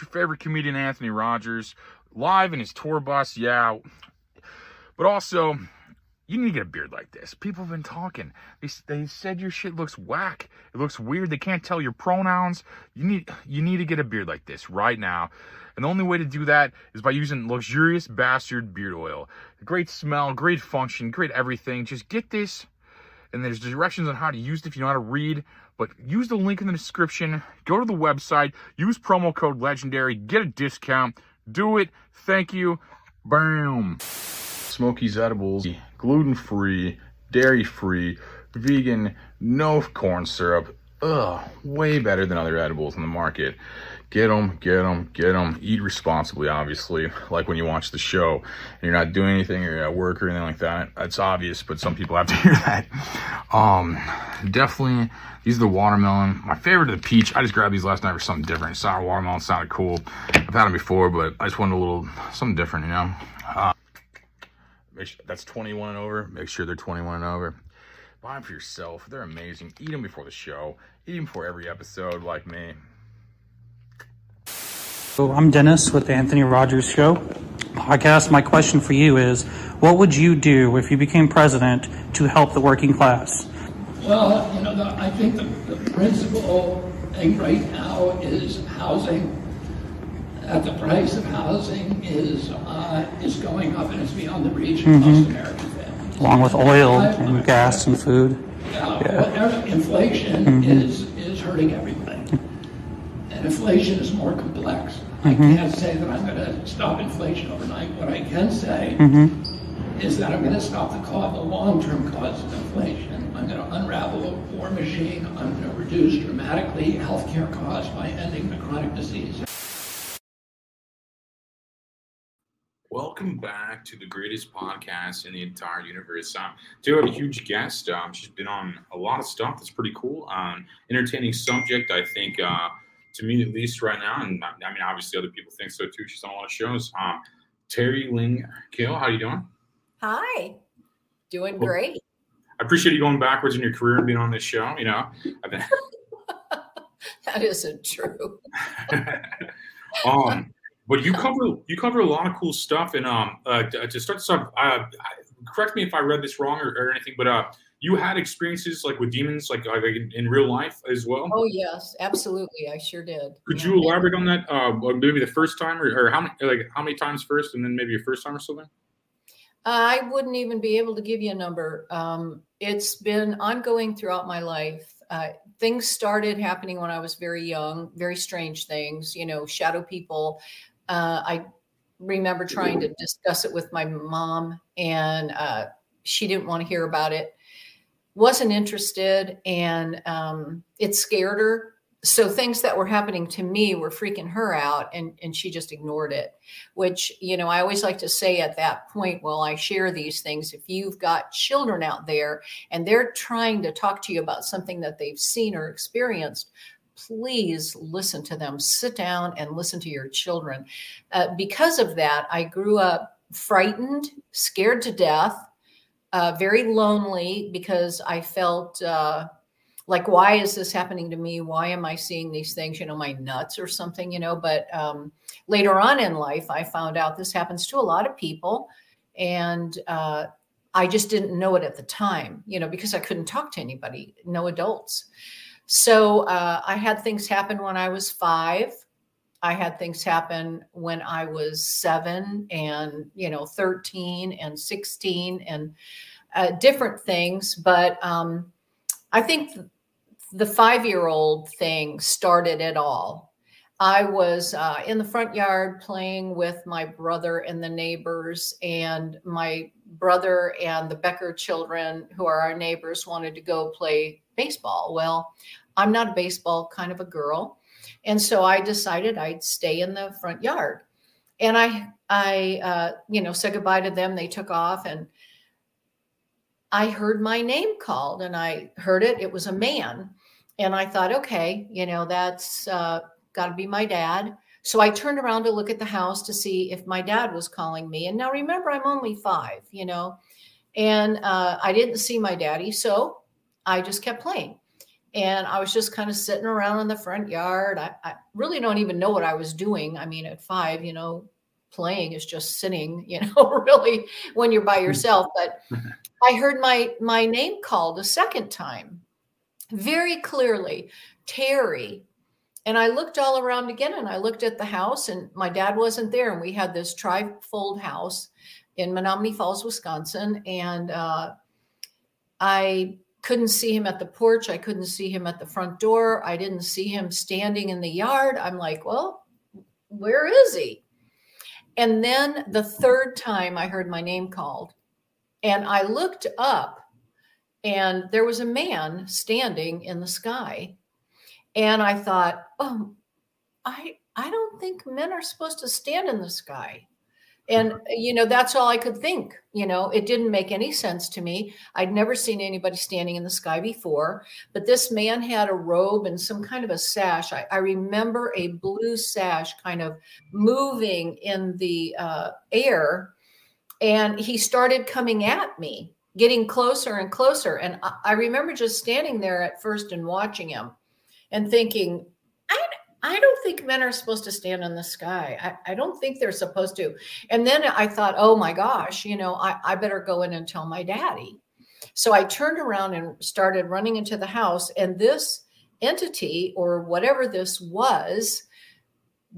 Your favorite comedian, Anthony Rogers, live in his tour bus, yeah. But also, you need to get a beard like this. People have been talking. They, they said your shit looks whack. It looks weird. They can't tell your pronouns. You need you need to get a beard like this right now. And the only way to do that is by using luxurious bastard beard oil. Great smell, great function, great everything. Just get this. And there's directions on how to use it if you know how to read. But use the link in the description. Go to the website. Use promo code legendary. Get a discount. Do it. Thank you. boom. Smokiez edibles, gluten free, dairy free, vegan, no corn syrup. Ugh, way better than other edibles in the market. Get them, get them, get them. Eat responsibly, obviously. Like when you watch the show and you're not doing anything or you're at work or anything like that. That's obvious, but some people have to hear that. Um, definitely, these are the watermelon. My favorite are the peach. I just grabbed these last night for something different. Sour watermelon sounded cool. I've had them before, but I just wanted a little something different, you know. Uh, sure, that's 21 and over. Make sure they're 21 and over. Buy them for yourself. They're amazing. Eat them before the show. Eat them before every episode, like me. So I'm Dennis with the Anthony Rogers Show podcast. My question for you is, what would you do if you became president to help the working class? Well, you know, the, I think the, the principal thing right now is housing. That the price of housing is uh, is going up and it's beyond the reach of most American families. Along with oil and gas and food. Yeah, whatever- inflation is is hurting everybody, inflation is more complex. I can't say that I'm going to stop inflation overnight. What I can say is that I'm going to stop the cause, the long-term cause of inflation. I'm going to unravel a war machine. I'm going to reduce dramatically healthcare costs by ending the chronic disease. Welcome back to the greatest podcast in the entire universe. Um, today we have a huge guest. Um, she's been on a lot of stuff that's pretty cool. Um, entertaining subject, I think, uh, to me at least right now, and I I mean obviously other people think so too. She's on a lot of shows. Um, Teri Lynge Kill, how you doing? Hi, doing Well- great. I appreciate you going backwards in your career and being on this show. You know, I've been, That isn't true. um, but you cover you cover a lot of cool stuff. And um, uh, to to start this off, uh, correct me if I read this wrong or, or anything, but uh, you had experiences like with demons, like, like in, in real life as well. Oh yes, absolutely. I sure did. Could Yeah. you elaborate on that? Uh, maybe the first time, or, or how many like how many times first, and then maybe your first time or something. I wouldn't even be able to give you a number. Um, it's been ongoing throughout my life. Uh, things started happening when I was very young, very strange things, you know, shadow people. Uh, I remember trying to discuss it with my mom, and uh, she didn't want to hear about it, wasn't interested, and um, it scared her. So things that were happening to me were freaking her out, and, and she just ignored it which you know i always like to say at that point while i share these things. If you've got children out there and they're trying to talk to you about something that they've seen or experienced please listen to them. Sit down and listen to your children. Uh, because of that i grew up frightened scared to death uh, very lonely because i felt uh, like why is this happening to me? Why am i seeing these things? You know my nuts or something you know? But um, later on in life i found out this happens to a lot of people and uh, i just didn't know it at the time you know because i couldn't talk to anybody no adults. So uh, i had things happen when i was five i had things happen when i was seven and you know 13 and 16 and uh, different things but um, i think the five year old thing started it all. I was uh, in the front yard playing with my brother and the neighbors, and my brother and the Becker children, who are our neighbors, wanted to go play baseball. Well, I'm not a baseball kind of a girl. And so I decided I'd stay in the front yard. And I, I, uh, you know, said goodbye to them. They took off, and I heard my name called, and I heard it. It was a man and I thought, okay, you know, that's uh, got to be my dad. So I turned around to look at the house to see if my dad was calling me. And now remember, I'm only five, you know, and uh, I didn't see my daddy. So I just kept playing. And I was just kind of sitting around in the front yard. I, I, really don't even know what I was doing. I mean, at five, you know, playing is just sitting, you know, really when you're by hmm. yourself. But I heard my my name called a second time, very clearly, Teri. And I looked all around again and I looked at the house and my dad wasn't there. And we had this tri-fold house in Menomonee Falls, Wisconsin. And uh, I couldn't see him at the porch. I couldn't see him at the front door. I didn't see him standing in the yard. I'm like, well, where is he? And then the third time I heard my name called, and I looked up, and there was a man standing in the sky. And I thought, oh, I I don't think men are supposed to stand in the sky. And, you know, that's all I could think. You know, it didn't make any sense to me. I'd never seen anybody standing in the sky before, but this man had a robe and some kind of a sash. I, I remember a blue sash kind of moving in the uh, air. And he started coming at me, getting closer and closer. And I, I remember just standing there at first and watching him and thinking, I don't think men are supposed to stand in the sky. I, I, don't think they're supposed to. And then I thought, oh my gosh, you know, I, I better go in and tell my daddy. So I turned around and started running into the house. And this entity or whatever this was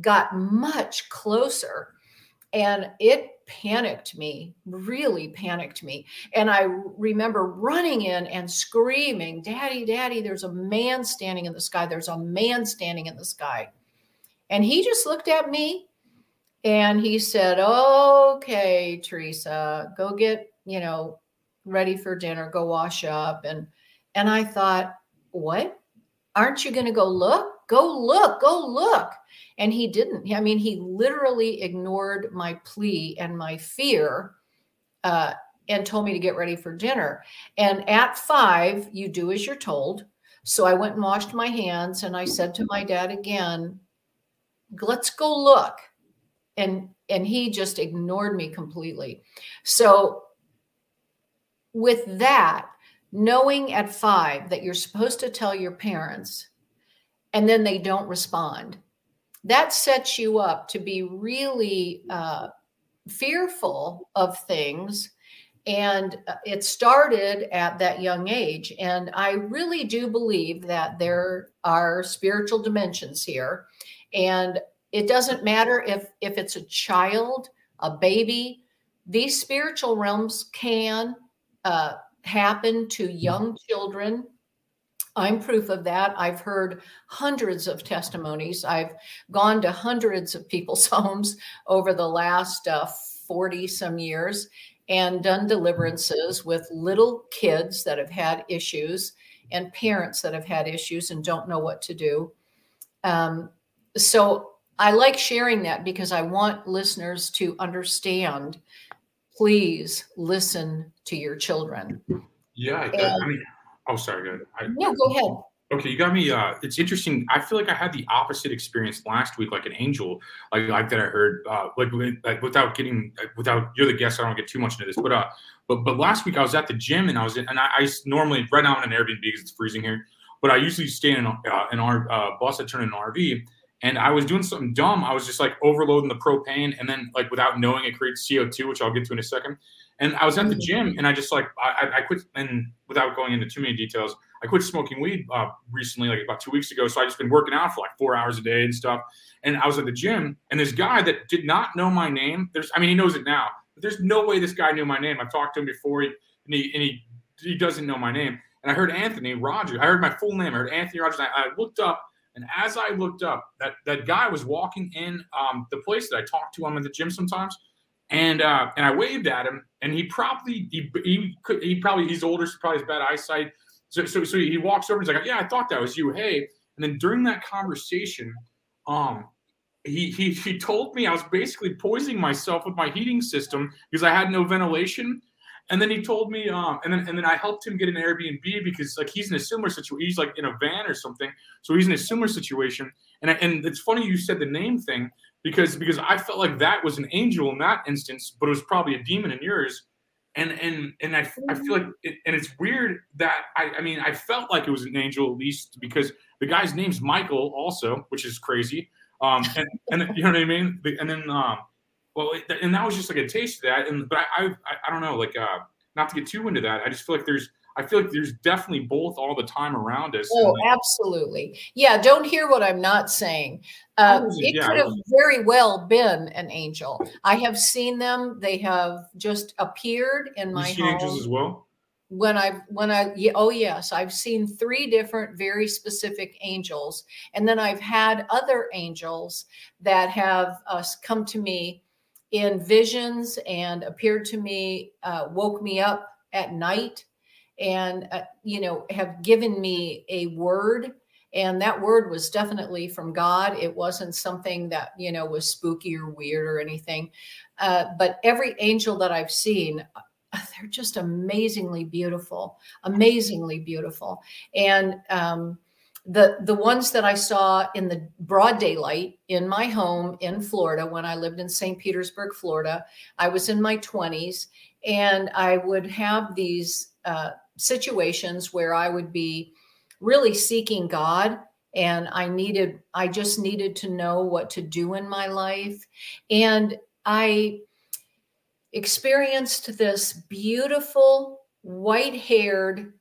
got much closer. And it panicked me, really panicked me. And I remember running in and screaming, Daddy, Daddy, there's a man standing in the sky. There's a man standing in the sky. And he just looked at me and he said, Okay, Teresa, go get, you know, ready for dinner, go wash up. And and I thought, what? Aren't you going to go look? Go look, go look. And he didn't. I mean, he literally ignored my plea and my fear uh, and told me to get ready for dinner. And at five, you do as you're told. So I went and washed my hands and I said to my dad again, let's go look. And and he just ignored me completely. So with that, knowing at five that you're supposed to tell your parents and then they don't respond that sets you up to be really uh, fearful of things. And uh, it started at that young age. And I really do believe that there are spiritual dimensions here. And it doesn't matter if, if it's a child, a baby, these spiritual realms can uh, happen to young children I'm proof of that. I've heard hundreds of testimonies. I've gone to hundreds of people's homes over the last 40 uh, some years and done deliverances with little kids that have had issues and parents that have had issues and don't know what to do. Um, so I like sharing that because I want listeners to understand. Please listen to your children. Yeah, and, I mean, Oh, sorry. Go I, no, go ahead. Okay, you got me. Uh, it's interesting. I feel like I had the opposite experience last week, like an angel, like like that I heard, uh, like like without getting without you're the guest. I don't get too much into this, but uh, but but last week I was at the gym and I was in, and I, I normally right now I'm in an Airbnb because it's freezing here, but I usually stay in uh, in our uh, bus. I turn in an RV, and I was doing something dumb. I was just like overloading the propane, and then like without knowing it creates CO two, which I'll get to in a second. And I was at the mm-hmm. gym and I just like, I, I quit. And without going into too many details, I quit smoking weed uh, recently, like about two weeks ago. So I just been working out for like four hours a day and stuff. And I was at the gym and this guy that did not know my name, there's, I mean, he knows it now, but there's no way this guy knew my name. I've talked to him before and he, and he, he doesn't know my name. And I heard Anthony Rogers. I heard my full name. I heard Anthony Rogers. I, I looked up and as I looked up, that, that guy was walking in um, the place that I talk to. I'm at the gym sometimes and uh, and I waved at him, and he probably he he could he probably he's older, so probably has bad eyesight. So so so he walks over and he's like, yeah, I thought that was you. Hey, and then during that conversation, um, he he he told me I was basically poisoning myself with my heating system because I had no ventilation. And then he told me, um, and then and then I helped him get an Airbnb because like he's in a similar situation. He's like in a van or something, so he's in a similar situation. And I, and it's funny you said the name thing because because I felt like that was an angel in that instance, but it was probably a demon in yours. and and and I, I feel like it, and it's weird that I I mean I felt like it was an angel at least because the guy's name's Michael also, which is crazy. Um, and and you know what I mean. And then um, well, and that was just like a taste of that. And but I I, I don't know like uh, not to get too into that. I just feel like there's I feel like there's definitely both all the time around us. Oh, absolutely. Yeah. Don't hear what I'm not saying. Uh, it yeah, could have very well been an angel. I have seen them. They have just appeared in my home. angels as well. When I when I oh yes, I've seen three different very specific angels, and then I've had other angels that have uh, come to me in visions and appeared to me, uh, woke me up at night and uh, you know have given me a word and that word was definitely from god. It wasn't something that you know was spooky or weird or anything. Uh, but every angel that i've seen uh, they're just amazingly beautiful amazingly beautiful. And um, the the ones that i saw in the broad daylight in my home in florida when i lived in st petersburg florida i was in my 20s and i would have these uh, situations where I would be really seeking God and I needed, I just needed to know what to do in my life. And I experienced this beautiful white haired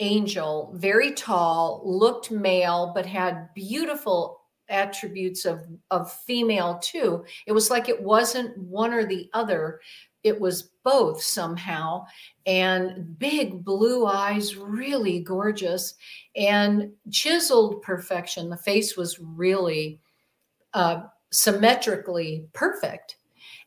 angel, very tall, looked male, but had beautiful attributes of, of female too. It was like it wasn't one or the other, it was both somehow. And big blue eyes really gorgeous. And chiseled perfection. The face was really uh, symmetrically perfect.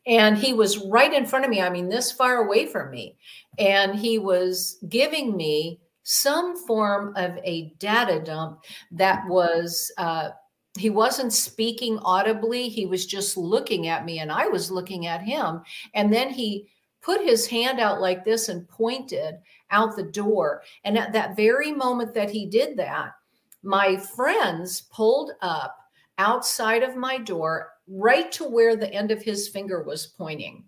And he was right in front of me. I mean this far away from me. And he was giving me some form of a data dump that was uh, he wasn't speaking audibly. He was just looking at me and i was looking at him. And then he put his hand out like this and pointed out the door. And at that very moment that he did that my friends pulled up outside of my door right to where the end of his finger was pointing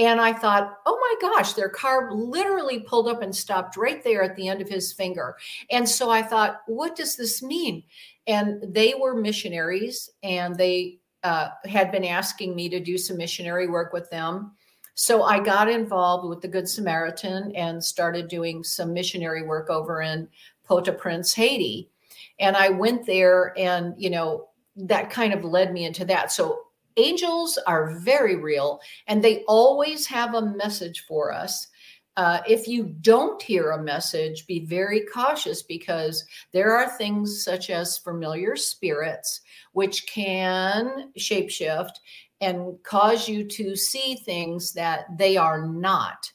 and I thought, oh my gosh, their car literally pulled up and stopped right there at the end of his finger. And so I thought, what does this mean? and they were missionaries and they uh, had been asking me to do some missionary work with them. So I got involved with the Good Samaritan and started doing some missionary work over in Port-au-Prince, Haiti. And I went there and, you know, that kind of led me into that. So angels are very real and they always have a message for us. Uh, if you don't hear a message, be very cautious because there are things such as familiar spirits, which can shapeshift and cause you to see things that they are not.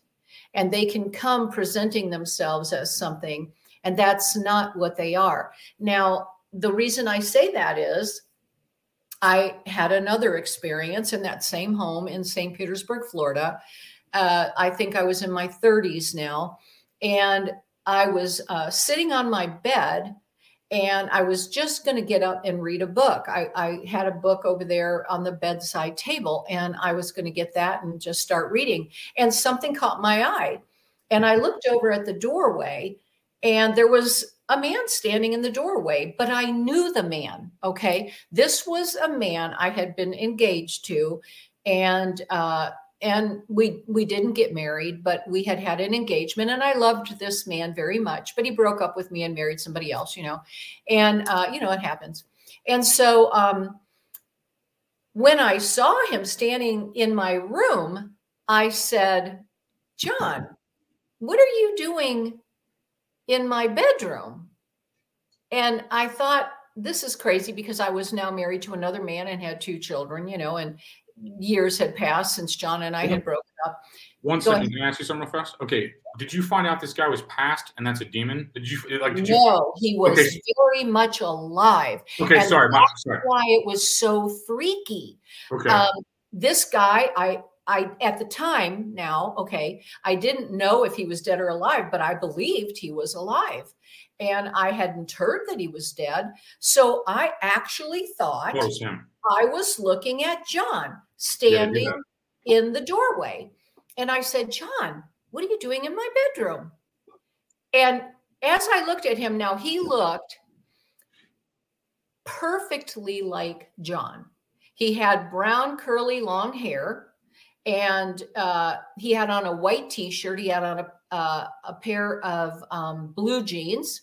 And they can come presenting themselves as something, and that's not what they are. Now, the reason I say that is I had another experience in that same home in St. Petersburg, Florida uh, I think I was in my 30s now. And I was uh, sitting on my bed and I was just going to get up and read a book. I, I, had a book over there on the bedside table and I was going to get that and just start reading. And something caught my eye. And I looked over at the doorway and there was a man standing in the doorway, but I knew the man. Okay. This was a man I had been engaged to. And uh, and we we didn't get married but we had had an engagement and i loved this man very much but he broke up with me and married somebody else you know and uh, you know it happens and so um, when i saw him standing in my room i said john what are you doing in my bedroom and i thought this is crazy because i was now married to another man and had two children you know and years had passed since John and I had broken up. One Go second, ahead. can I ask you something real fast? Okay, did you find out this guy was passed and that's a demon? Did you like? Did no, you... he was okay. very much alive. Okay, sorry, that's sorry. Why it was so freaky. Okay. Um, this guy, I I at the time now, okay, I didn't know if he was dead or alive, but I believed he was alive. And I hadn't heard that he was dead. So I actually thought I was looking at John standing yeah, in the doorway. And I said, John, What are you doing in my bedroom? And as I looked at him, now he looked perfectly like John. He had brown, curly, long hair, and uh, he had on a white t shirt. He had on a, uh, a pair of um, blue jeans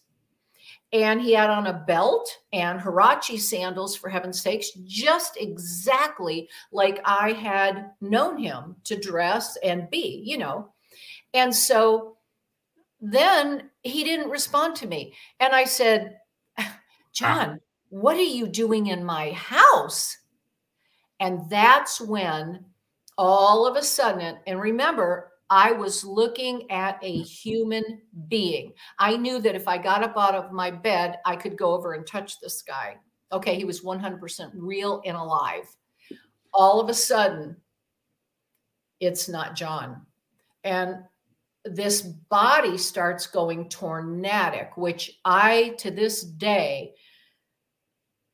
and he had on a belt and Huarache sandals, for heaven's sakes, just exactly like I had known him to dress and be, you know. And so then he didn't respond to me. And I said, John, what are you doing in my house? And that's when all of a sudden, and remember, I was looking at a human being. I knew that if I got up out of my bed, I could go over and touch this guy. Okay, he was 100% real and alive. All of a sudden, it's not John. And this body starts going tornadic, which I, to this day,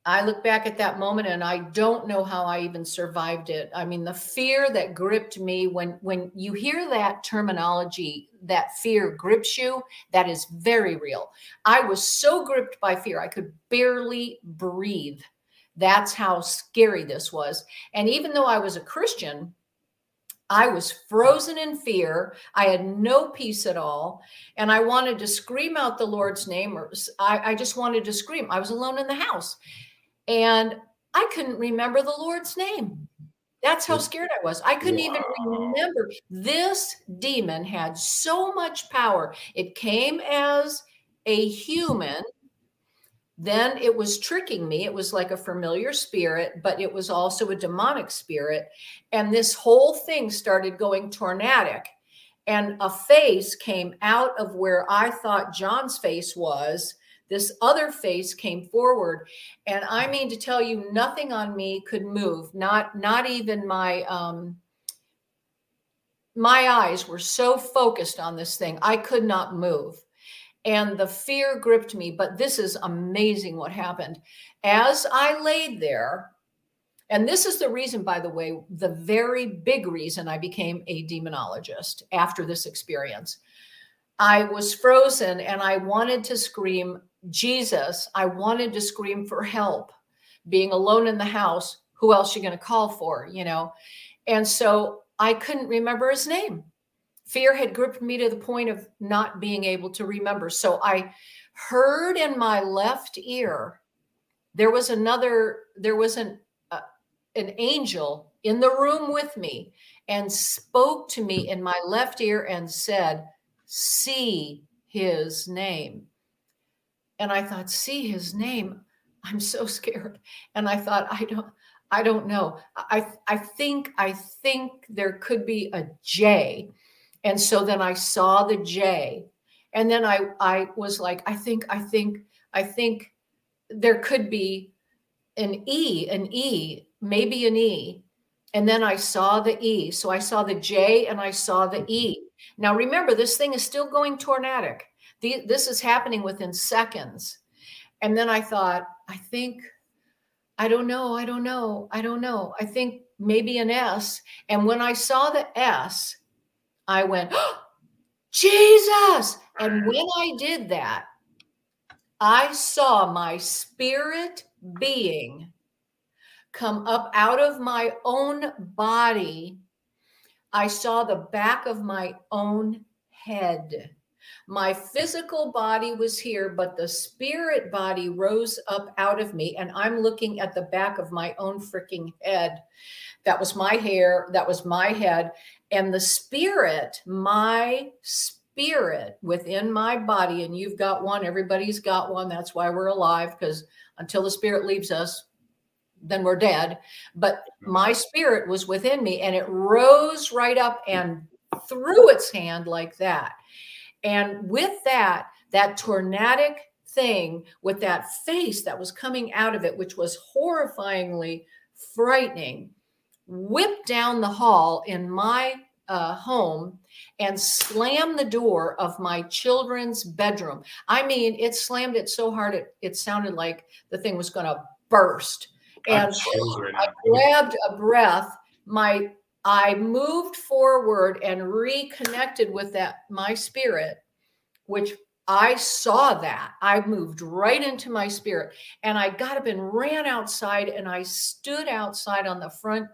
I look back at that moment and I don't know how I even survived it. I mean, the fear that gripped me when when you hear that terminology, that fear grips you, that is very real. I was so gripped by fear, I could barely breathe. That's how scary this was. And even though I was a Christian, I was frozen in fear. I had no peace at all. And I wanted to scream out the Lord's name, or I, I just wanted to scream. I was alone in the house. And I couldn't remember the Lord's name. That's how scared I was. I couldn't wow. even remember. This demon had so much power. It came as a human. Then it was tricking me. It was like a familiar spirit, but it was also a demonic spirit. And this whole thing started going tornadic. And a face came out of where I thought John's face was this other face came forward. And i mean to tell you nothing on me could move. Not not even my um my eyes were so focused on this thing i could not move. And the fear gripped me but this is amazing what happened. As i laid there and this is the reason by the way the very big reason i became a demonologist after this experience. I was frozen and I wanted to scream Jesus, I wanted to scream for help. Being alone in the house, who else you going to call for, you know? And so I couldn't remember his name. Fear had gripped me to the point of not being able to remember. So I heard in my left ear there was another there was an uh, an angel in the room with me and spoke to me in my left ear and said, "See his name." And I thought, see his name. I'm so scared. And I thought, I don't, I don't know. I I think I think there could be a J. And so then I saw the J. And then I I was like, I think, I think, I think there could be an E, an E, maybe an E. And then I saw the E. So I saw the J and I saw the E. Now remember, this thing is still going tornadic. The, this is happening within seconds. And then I thought, I think, I don't know, I don't know, I don't know. I think maybe an S. And when I saw the S, I went, oh, Jesus. And when I did that, I saw my spirit being come up out of my own body. I saw the back of my own head. My physical body was here, but the spirit body rose up out of me, and I'm looking at the back of my own freaking head. That was my hair, that was my head. And the spirit, my spirit within my body, and you've got one, everybody's got one. That's why we're alive, because until the spirit leaves us, then we're dead. But my spirit was within me and it rose right up and threw its hand like that. And with that, that tornadic thing with that face that was coming out of it, which was horrifyingly frightening, whipped down the hall in my uh, home and slammed the door of my children's bedroom. I mean, it slammed it so hard it, it sounded like the thing was going to burst. And I grabbed a breath. My I moved forward and reconnected with that my spirit, which I saw that. I moved right into my spirit and I got up and ran outside and I stood outside on the front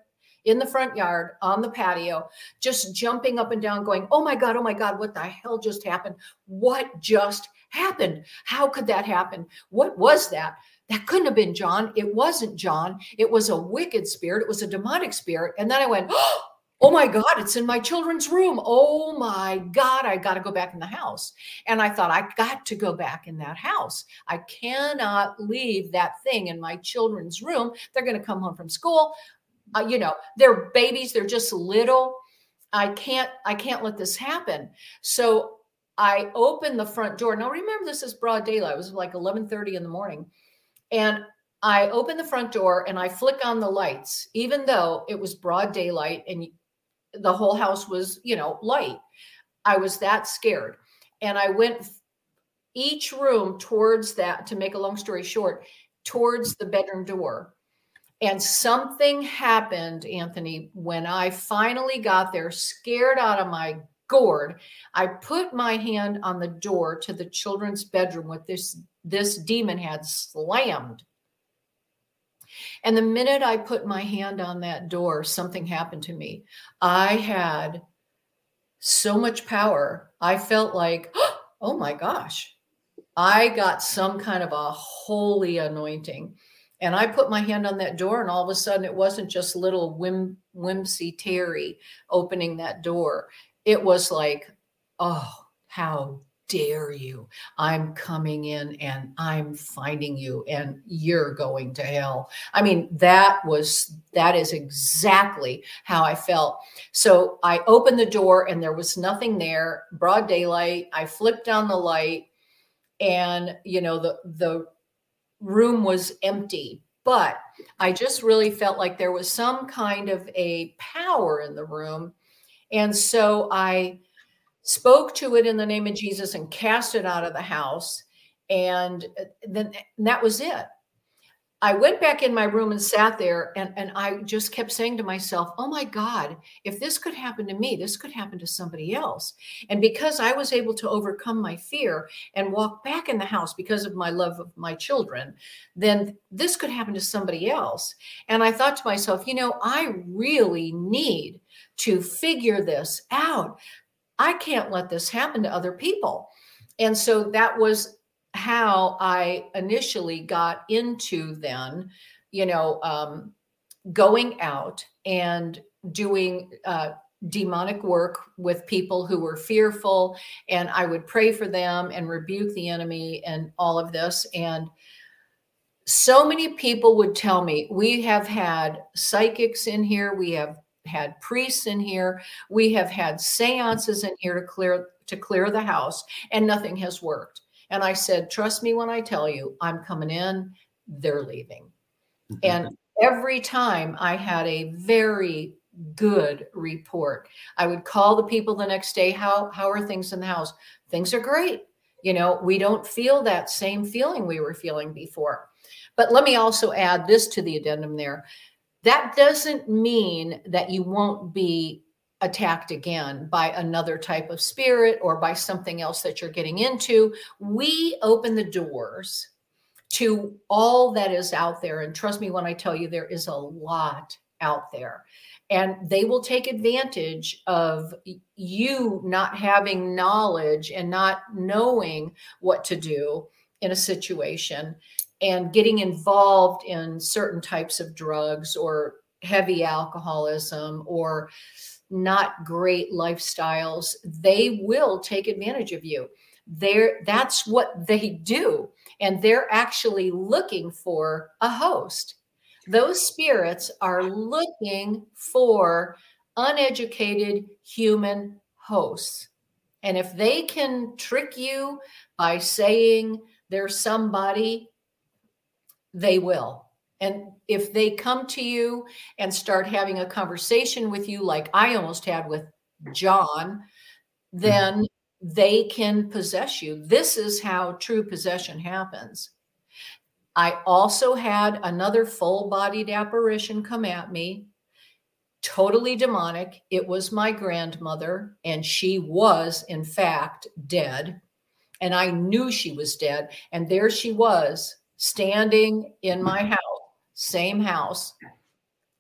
in the front yard on the patio, just jumping up and down, going, Oh my God, oh my God, what the hell just happened? What just happened? How could that happen? What was that? That couldn't have been John. It wasn't John. It was a wicked spirit. It was a demonic spirit. And then I went, Oh my God, it's in my children's room. Oh my God, I got to go back in the house. And I thought, I got to go back in that house. I cannot leave that thing in my children's room. They're going to come home from school. Uh, you know, they're babies, they're just little. I can't, I can't let this happen. So I opened the front door. Now remember, this is broad daylight. It was like 11:30 in the morning. And I open the front door and I flick on the lights, even though it was broad daylight and the whole house was, you know, light. I was that scared. And I went each room towards that, to make a long story short, towards the bedroom door. And something happened, Anthony, when I finally got there, scared out of my gourd. I put my hand on the door to the children's bedroom with this this demon had slammed. And the minute I put my hand on that door, something happened to me. I had so much power. I felt like, oh my gosh, I got some kind of a holy anointing. And I put my hand on that door, and all of a sudden, it wasn't just little whim, whimsy Teri opening that door. It was like, oh, how dare you? I'm coming in and I'm finding you and you're going to hell. I mean, that was, that is exactly how I felt. So I opened the door and there was nothing there, broad daylight. I flipped on the light and, you know, the, the room was empty. But I just really felt like there was some kind of a power in the room. And so I, spoke to it in the name of Jesus and cast it out of the house. And uh, then and that was it. I went back in my room and sat there and, and I just kept saying to myself, oh my God, if this could happen to me, this could happen to somebody else. And because I was able to overcome my fear and walk back in the house because of my love of my children, then this could happen to somebody else. And I thought to myself, you know, I really need to figure this out I can't let this happen to other people. And so that was how I initially got into then, you know, um, going out and doing uh, demonic work with people who were fearful. And I would pray for them and rebuke the enemy and all of this. And so many people would tell me, we have had psychics in here, we have had priests in here. We have had seances in here to clear to clear the house, and nothing has worked. And I said, trust me when I tell you, I'm coming in, they're leaving. Mm-hmm. And every time I had a very good report. I would call the people the next day, how how are things in the house? Things are great. You know, we don't feel that same feeling we were feeling before. But let me also add this to the addendum there. That doesn't mean that you won't be attacked again by another type of spirit or by something else that you're getting into. We open the doors to all that is out there. And trust me when I tell you, there is a lot out there. And they will take advantage of you not having knowledge and not knowing what to do in a situation and getting involved in certain types of drugs or heavy alcoholism or not great lifestyles they will take advantage of you. There that's what they do and they're actually looking for a host. Those spirits are looking for uneducated human hosts. And if they can trick you by saying there's somebody they will. And if they come to you and start having a conversation with you, like I almost had with John, then mm-hmm. they can possess you. This is how true possession happens. I also had another full bodied apparition come at me, totally demonic. It was my grandmother, and she was, in fact, dead. And I knew she was dead. And there she was standing in my house, same house.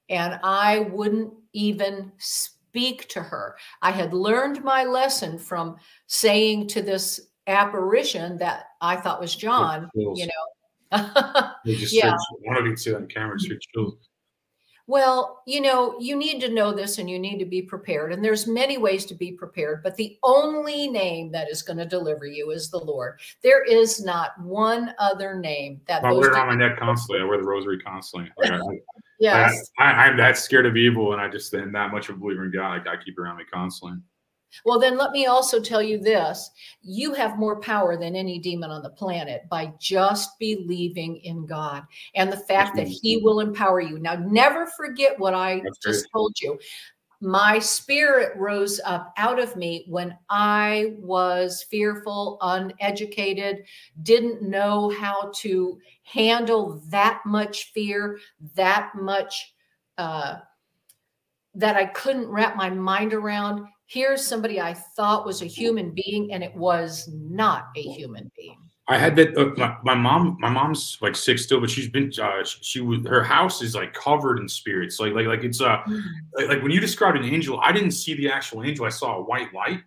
And I wouldn't even speak to her. I had learned my lesson from saying to this apparition that I thought was John, you know. yeah. One of you see on camera, chills. Well, you know, you need to know this and you need to be prepared. And there's many ways to be prepared, but the only name that is going to deliver you is the Lord. There is not one other name that I wear it on my neck constantly. I wear the rosary constantly. Like I, yes. I, am that scared of evil and I just am that much of a believer in God. I, I keep around me constantly. Well, then let me also tell you this you have more power than any demon on the planet by just believing in God and the fact that He will empower you. Now, never forget what I That's just great. told you. My spirit rose up out of me when I was fearful, uneducated, didn't know how to handle that much fear, that much. Uh, that I couldn't wrap my mind around here's somebody I thought was a human being, and it was not a human being. I had that. Uh, my, my, mom, my mom's like sick still, but she's been. Uh, she, she was. Her house is like covered in spirits. Like like like it's uh mm-hmm. like, like, when you described an angel, I didn't see the actual angel. I saw a white light.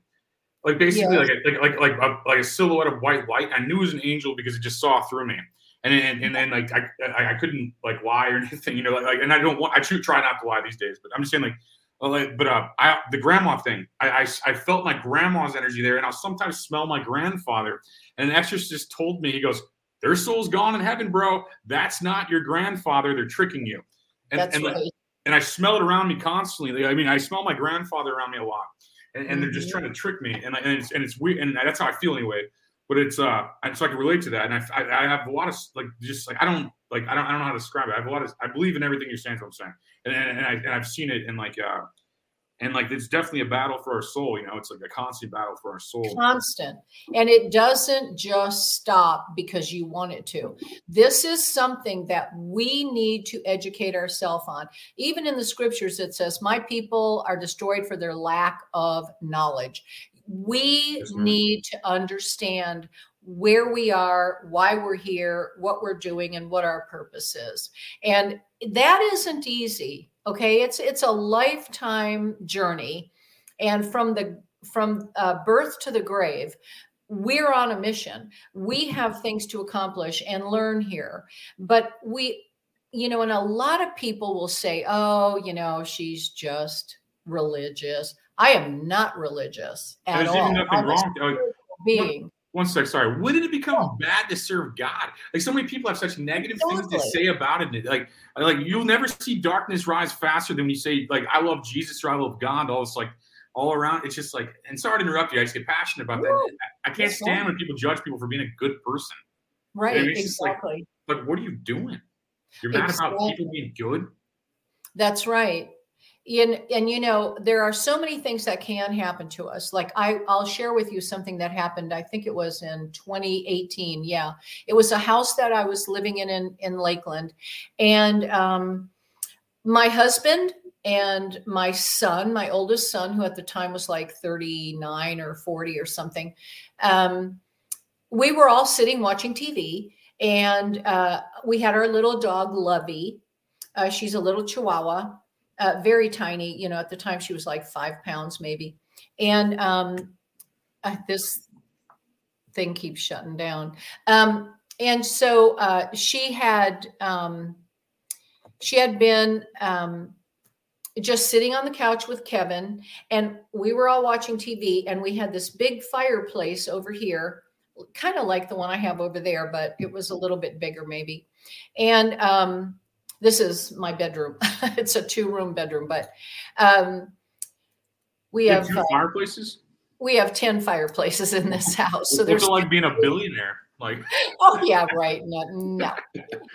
Like basically yeah. like a, like like like a, like a silhouette of white light. I knew it was an angel because it just saw through me. And and, and then like I, I, I couldn't like lie or anything, you know, like, like and I don't want I try not to lie these days, but I'm just saying like but uh, I, the grandma thing, I, I, I, felt my grandma's energy there, and I'll sometimes smell my grandfather. And an exorcist told me, he goes, "Their soul's gone in heaven, bro. That's not your grandfather. They're tricking you." And, That's and, right. and I smell it around me constantly. I mean, I smell my grandfather around me a lot, and, and mm-hmm. they're just mm-hmm. trying to trick me. And, and it's and it's weird, and that's how I feel anyway. But it's uh, so I can relate to that, and I, I, I have a lot of like just like I don't like I don't I don't know how to describe it. I have a lot of I believe in everything you're saying. What I'm saying, and and, and, I, and I've seen it in like uh and like it's definitely a battle for our soul you know? It's like a constant battle for our soul. Constant. And it doesn't just stop because you want it to. This is something that we need to educate ourselves on. Even in the scriptures it says my people are destroyed for their lack of knowledge. We yes, need to understand where we are, why we're here, what we're doing, and what our purpose is. And that isn't easy. Okay, it's it's a lifetime journey, and from the from uh, birth to the grave, we're on a mission. We have things to accomplish and learn here, but we, you know, and a lot of people will say, "Oh, you know, she's just religious." I am not religious at There's all. Even nothing wrong. Being one sec, sorry. Wouldn't it become bad to serve God? Like so many people have such negative things to say about it. Like, like you'll never see darkness rise faster than when you say like I love Jesus or I love God. All this like all around. It's just like, and sorry to interrupt you. I just get passionate about that. I can't stand when people judge people for being a good person. Right. Exactly. Like, but what are you doing? You're mad exactly. about people being good. That's right and, and you know there are so many things that can happen to us. Like I, i'll share with you something that happened. I think it was in 2018 yeah. It was a house that i was living in in, in lakeland. And um, my husband and my son my oldest son who at the time was like 39 or 40 or something um, we were all sitting watching tv and uh, we had our little dog lovey. Uh, she's a little chihuahua uh, very tiny. You know, at the time she was like five pounds maybe, and um, uh, this thing keeps shutting down. Um, and so uh, she had um, she had been um, just sitting on the couch with Kevin, and we were all watching TV, and we had this big fireplace over here, kind of like the one I have over there, but it was a little bit bigger maybe, and um, this is my bedroom. it's a two room bedroom, but um, we you have, have uh, fireplaces. We have ten fireplaces in this house. So there's like being a billionaire. Like oh yeah, right. No, no.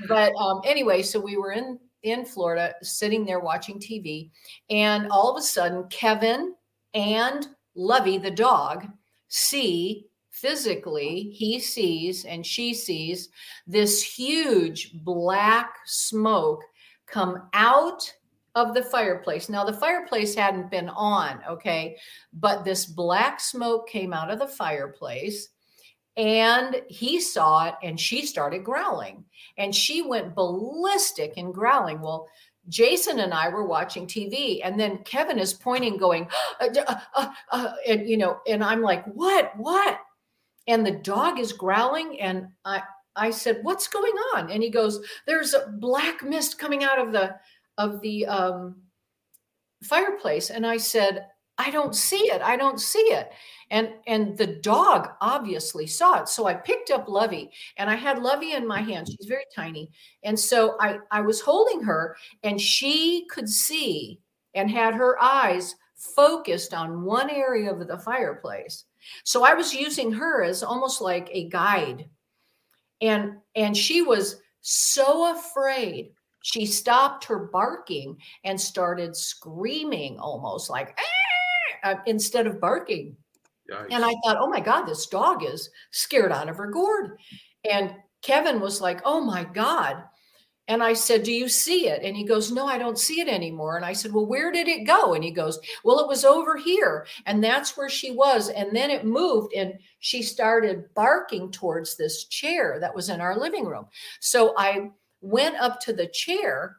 But um, anyway, so we were in in Florida, sitting there watching TV, and all of a sudden, Kevin and Lovey the dog see physically he sees and she sees this huge black smoke come out of the fireplace. Now, the fireplace hadn't been on, okay, but this black smoke came out of the fireplace and he saw it and she started growling and she went ballistic in growling. Well, Jason and I were watching TV, and then Kevin is pointing, going, uh, uh, uh, uh, and you know, and I'm like, what, what? And the dog is growling, and I, I said, what's going on? And he goes, there's a black mist coming out of the of the um, fireplace, and I said, I don't see it. I don't see it. And and the dog obviously saw it. So I picked up Lovey and I had Lovey in my hand. She's very tiny. And so I I was holding her and she could see and had her eyes focused on one area of the fireplace. So I was using her as almost like a guide. And and she was so afraid she stopped her barking and started screaming almost like ah! uh, instead of barking. Yikes. And I thought, oh my God, this dog is scared out of her gourd. And Kevin was like, oh my God. And I said, Do you see it? And he goes, No, I don't see it anymore. And I said, Well, where did it go? And he goes, Well, it was over here. And that's where she was. And then it moved and she started barking towards this chair that was in our living room. So I went up to the chair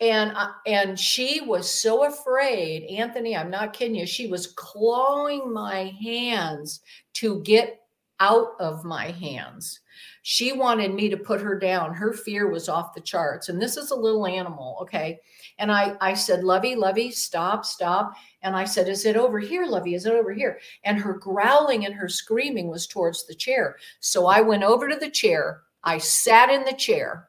and and she was so afraid anthony i'm not kidding you she was clawing my hands to get out of my hands she wanted me to put her down. Her fear was off the charts. And this is a little animal okay? And i i said lovey lovey stop stop. And i said is it over here lovey? Is it over here? And her growling and her screaming was towards the chair. So i went over to the chair. I sat in the chair.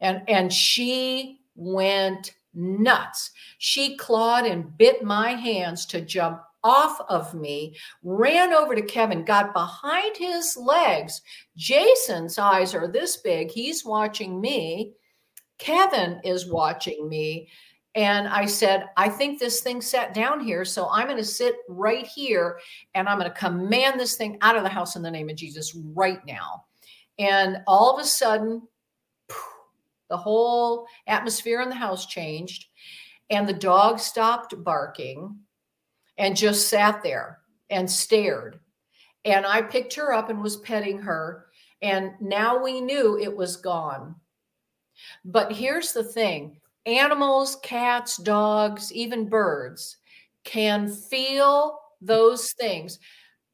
And and she went nuts. She clawed and bit my hands to jump off of me, ran over to Kevin, got behind his legs. Jason's eyes are this big. He's watching me. Kevin is watching me. And I said, I think this thing sat down here. So I'm going to sit right here and I'm going to command this thing out of the house in the name of Jesus right now. And all of a sudden, the whole atmosphere in the house changed, and the dog stopped barking and just sat there and stared. And I picked her up and was petting her. And now we knew it was gone. But here's the thing animals, cats, dogs, even birds can feel those things.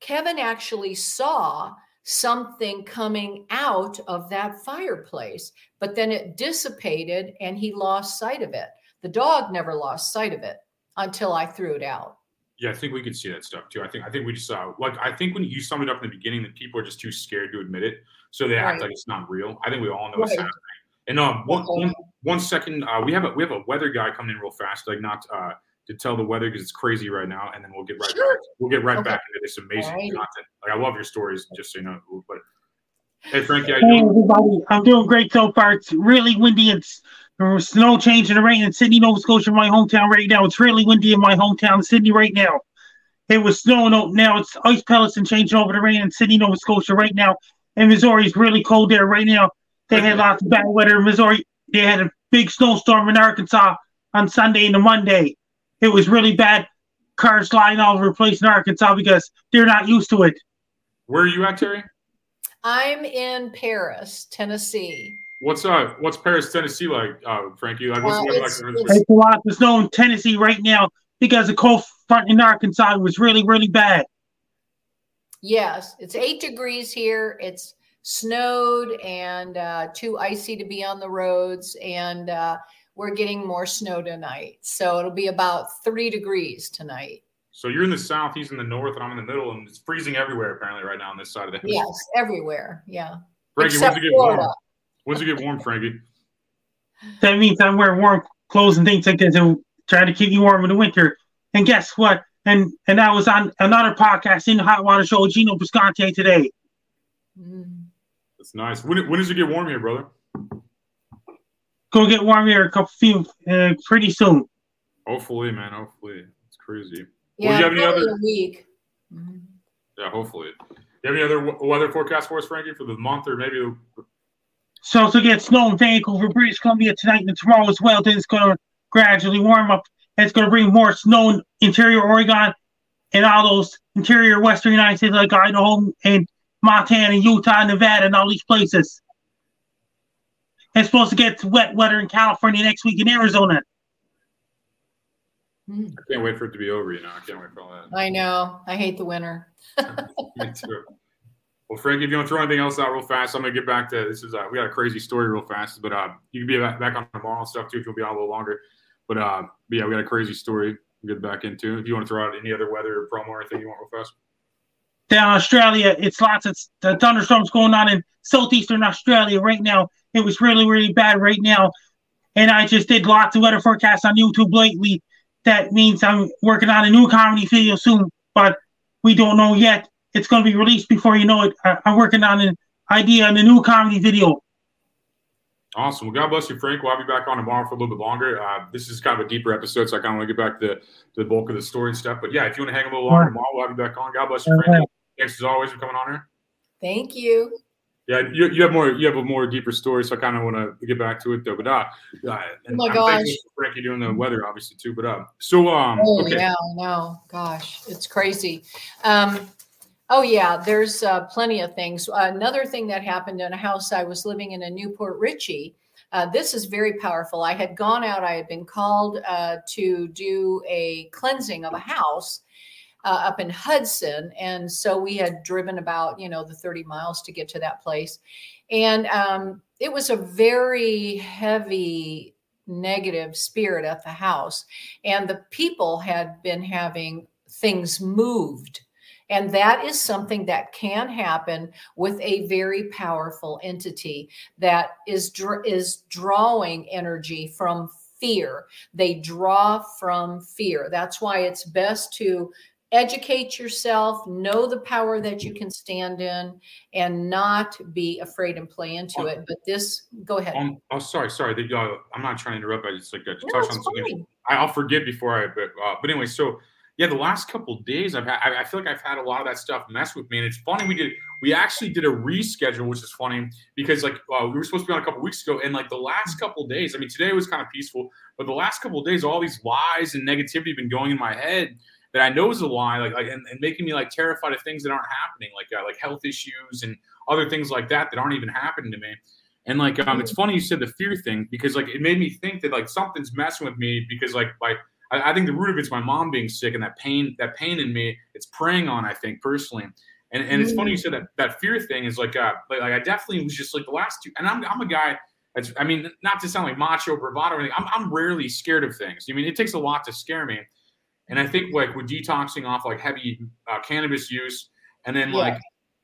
Kevin actually saw something coming out of that fireplace, but then it dissipated and he lost sight of it. The dog never lost sight of it until I threw it out. Yeah, I think we can see that stuff too. I think I think we just saw like I think when you summed it up in the beginning that people are just too scared to admit it, so they act like it's not real. I think we all know right. what's happening. And um, one, one, one second, uh, we have a we have a weather guy coming in real fast, like not uh, to tell the weather because it's crazy right now, and then we'll get right sure. back. We'll get right okay. back into this amazing right. content. Like I love your stories, just so you know. But hey, Frankie, hey everybody, I'm doing great so far. It's really windy. It's snow changing the rain in Sydney, Nova Scotia, my hometown right now. It's really windy in my hometown, Sydney, right now. It was snowing out now. It's ice pellets and changing over the rain in Sydney, Nova Scotia right now. And Missouri is really cold there right now. They had mm-hmm. lots of bad weather in Missouri. They had a big snowstorm in Arkansas on Sunday and Monday it was really bad. Cars flying all over the place in Arkansas because they're not used to it. Where are you at, Teri? I'm in Paris, Tennessee. What's uh what's Paris, Tennessee like, uh, Frankie? Like what's well, it's, like? It's, it's a lot of snow in Tennessee right now because the cold front in Arkansas was really, really bad. Yes, it's eight degrees here. It's snowed and uh, too icy to be on the roads, and uh, we're getting more snow tonight. So it'll be about three degrees tonight. So you're in the south, he's in the north, and I'm in the middle, and it's freezing everywhere apparently right now on this side of the house. Yes, everywhere. Yeah. Frankie, when's it get Florida. warm? When's it get warm, Frankie? That means I'm wearing warm clothes and things like this to try to keep you warm in the winter. And guess what? And and I was on another podcast in the Hot Water Show with Gino Bisconte today. Mm. That's nice. When, when does it get warm here, brother? go get warm here a couple few uh, pretty soon. Hopefully, man. Hopefully, it's crazy. Yeah, well, you have any other a week. Mm-hmm. Yeah, hopefully. Do you have any other weather forecast for us, Frankie, for the month or maybe? So it's going to get snow in Vancouver, British Columbia tonight and tomorrow as well. Then it's going to gradually warm up. It's going to bring more snow in interior Oregon and all those interior western United States like Idaho and Montana, Utah, Nevada, and all these places. It's supposed to get wet weather in California next week in Arizona. I can't wait for it to be over. You know, I can't wait for all that. I know. I hate the winter. Me too. Well, Frank, if you want to throw anything else out real fast, I'm gonna get back to this. Is uh, we got a crazy story real fast, but uh, you can be back, on tomorrow and stuff too if you'll be on a little longer. But uh, but yeah, we got a crazy story to get back into. If you want to throw out any other weather promo or anything you want real fast. Down Australia, it's lots of the thunderstorms going on in southeastern Australia right now. It was really really bad right now, and I just did lots of weather forecasts on YouTube lately. That means I'm working on a new comedy video soon, but we don't know yet. It's going to be released before you know it. I- I'm working on an idea on a new comedy video. Awesome. Well, God bless you, Frank. We'll have you back on tomorrow for a little bit longer. Uh, this is kind of a deeper episode, so I kind of want to get back to the, to the bulk of the story and stuff. But yeah, if you want to hang a little longer tomorrow, we'll have you back on. God bless you, Frank. Thanks as always for coming on here. Thank you. Yeah, you, you have more you have a more deeper story, so I kind of want to get back to it though. But uh, uh Oh my I'm gosh. thankful for Frankie doing the weather, obviously too. But uh, so um, Oh okay, yeah, I know. Gosh, it's crazy. Um, oh yeah, there's uh, plenty of things. Another thing that happened in a house I was living in in New Port Richey. Uh, this is very powerful. I had gone out. I had been called uh, to do a cleansing of a house uh, up in Hudson, and so we had driven about you know the 30 miles to get to that place, and um, it was a very heavy negative spirit at the house and the people had been having things moved and that is something that can happen with a very powerful entity that is is drawing energy from fear they draw from fear that's why it's best to educate yourself know the power that you can stand in and not be afraid and play into it but this go ahead um, oh sorry, sorry. That, uh, I'm not trying to interrupt. I just like to No, touch on something. I, I'll forget before I. But uh, but anyway, so yeah, the last couple of days I've had. I, feel like I've had a lot of that stuff mess with me, and it's funny. We did. We actually did a reschedule, which is funny because like uh, we were supposed to be on a couple weeks ago, and like the last couple of days. I mean, today was kind of peaceful, but the last couple of days, all these lies and negativity have been going in my head that I know is a lie, like, like and, and making me like terrified of things that aren't happening, like uh, like health issues and other things like that that aren't even happening to me. And like, um, it's funny you said the fear thing because like it made me think that like something's messing with me because like like I, I think the root of it's my mom being sick and that pain that pain in me it's preying on I think personally. And and it's funny you said that that fear thing is like uh like, like I definitely was just like the last two and I'm I'm a guy that's I mean not to sound like macho bravado or anything I'm I'm rarely scared of things. I mean it takes a lot to scare me. And I think like with detoxing off like heavy uh, cannabis use and then Yeah. like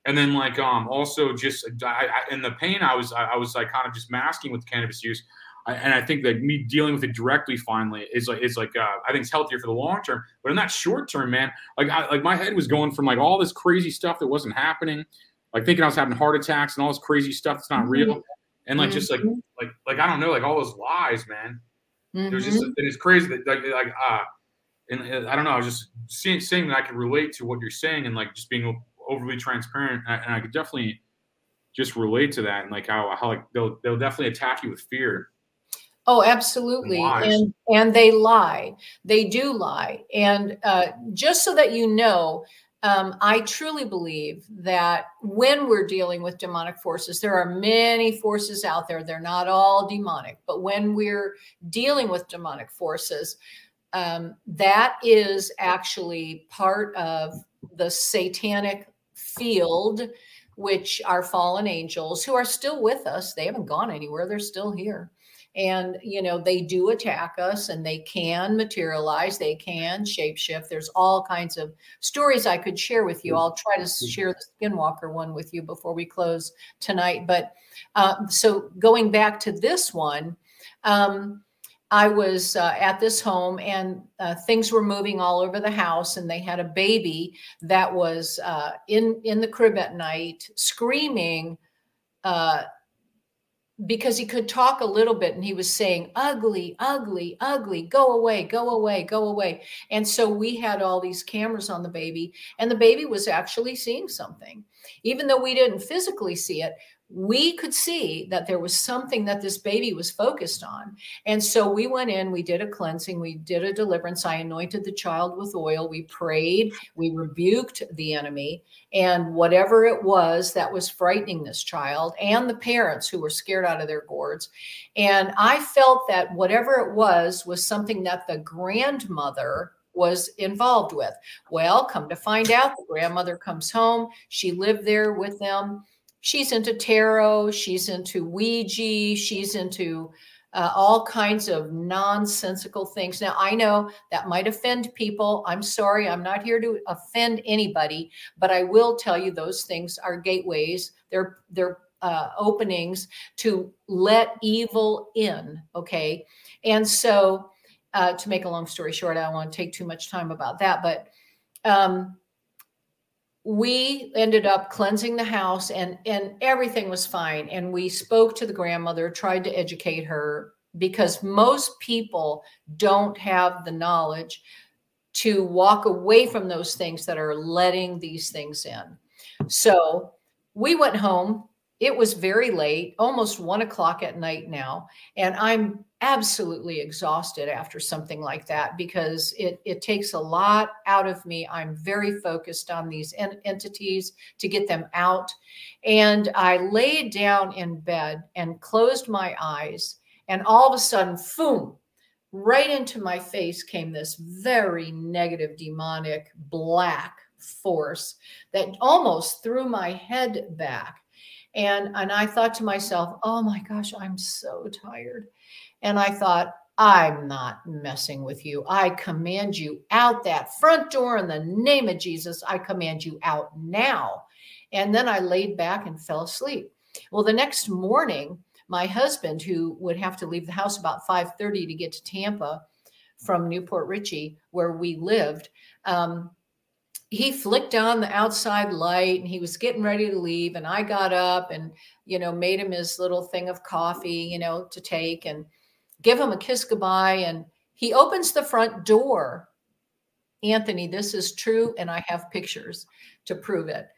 and then like um also just I, I, and the pain I was I, I was like kind of just masking with cannabis use, I, and I think that me dealing with it directly finally is like is like uh, I think it's healthier for the long term, but in that short term, man, like I, like my head was going from like all this crazy stuff that wasn't happening, like thinking I was having heart attacks and all this crazy stuff that's not real, and like just like like like I don't know like all those lies, man. It was just Mhm. and it's crazy that like like uh and uh, I don't know, I was just seeing saying that I could relate to what you're saying and like just being overly transparent, and I, and I could definitely just relate to that and like how how like they'll they'll definitely attack you with fear. Oh, absolutely. lies. And and they lie. They do lie. And uh, just so that you know, um, I truly believe that when we're dealing with demonic forces, there are many forces out there. They're not all demonic, but when we're dealing with demonic forces, um, that is actually part of the satanic field, which are fallen angels who are still with us. They haven't gone anywhere, they're still here. And, you know, they do attack us and they can materialize, they can shapeshift. There's all kinds of stories I could share with you. I'll try to share the Skinwalker one with you before we close tonight. But uh, so going back to this one, um, I was uh, at this home and uh, things were moving all over the house, and they had a baby that was uh, in in the crib at night screaming uh, because he could talk a little bit, and he was saying, "Ugly, ugly, ugly, go away, go away, go away." And so we had all these cameras on the baby, and the baby was actually seeing something, even though we didn't physically see it we could see that there was something that this baby was focused on. And so we went in, we did a cleansing, we did a deliverance. I anointed the child with oil, we prayed, we rebuked the enemy, and whatever it was that was frightening this child and the parents who were scared out of their gourds. And I felt that whatever it was was something that the grandmother was involved with. Well, come to find out, the grandmother comes home. She lived there with them she's into tarot, she's into Ouija, she's into uh, all kinds of nonsensical things. Now, I know that might offend people. I'm sorry, I'm not here to offend anybody, but I will tell you those things are gateways. They're they're uh, openings to let evil in. Okay, and so uh, to make a long story short, I don't want to take too much time about that, but um, we ended up cleansing the house and and everything was fine. And we spoke to the grandmother tried to educate her because most people don't have the knowledge to walk away from those things that are letting these things in. So we went home. It was very late, almost one o'clock at night now. And I'm absolutely exhausted after something like that because it, it takes a lot out of me. I'm very focused on these en- entities to get them out. And I laid down in bed and closed my eyes. And all of a sudden, boom, right into my face came this very negative, demonic, black force that almost threw my head back and and i thought to myself oh my gosh i'm so tired and i thought i'm not messing with you. I command you out that front door in the name of jesus. I command you out now. And then i laid back and fell asleep. Well the next morning my husband who would have to leave the house about 5.30 to get to tampa from New Port Richey where we lived um, he flicked on the outside light and he was getting ready to leave. And i got up and you know made him his little thing of coffee you know to take. And give him a kiss goodbye and he opens the front door anthony this is true and i have pictures to prove it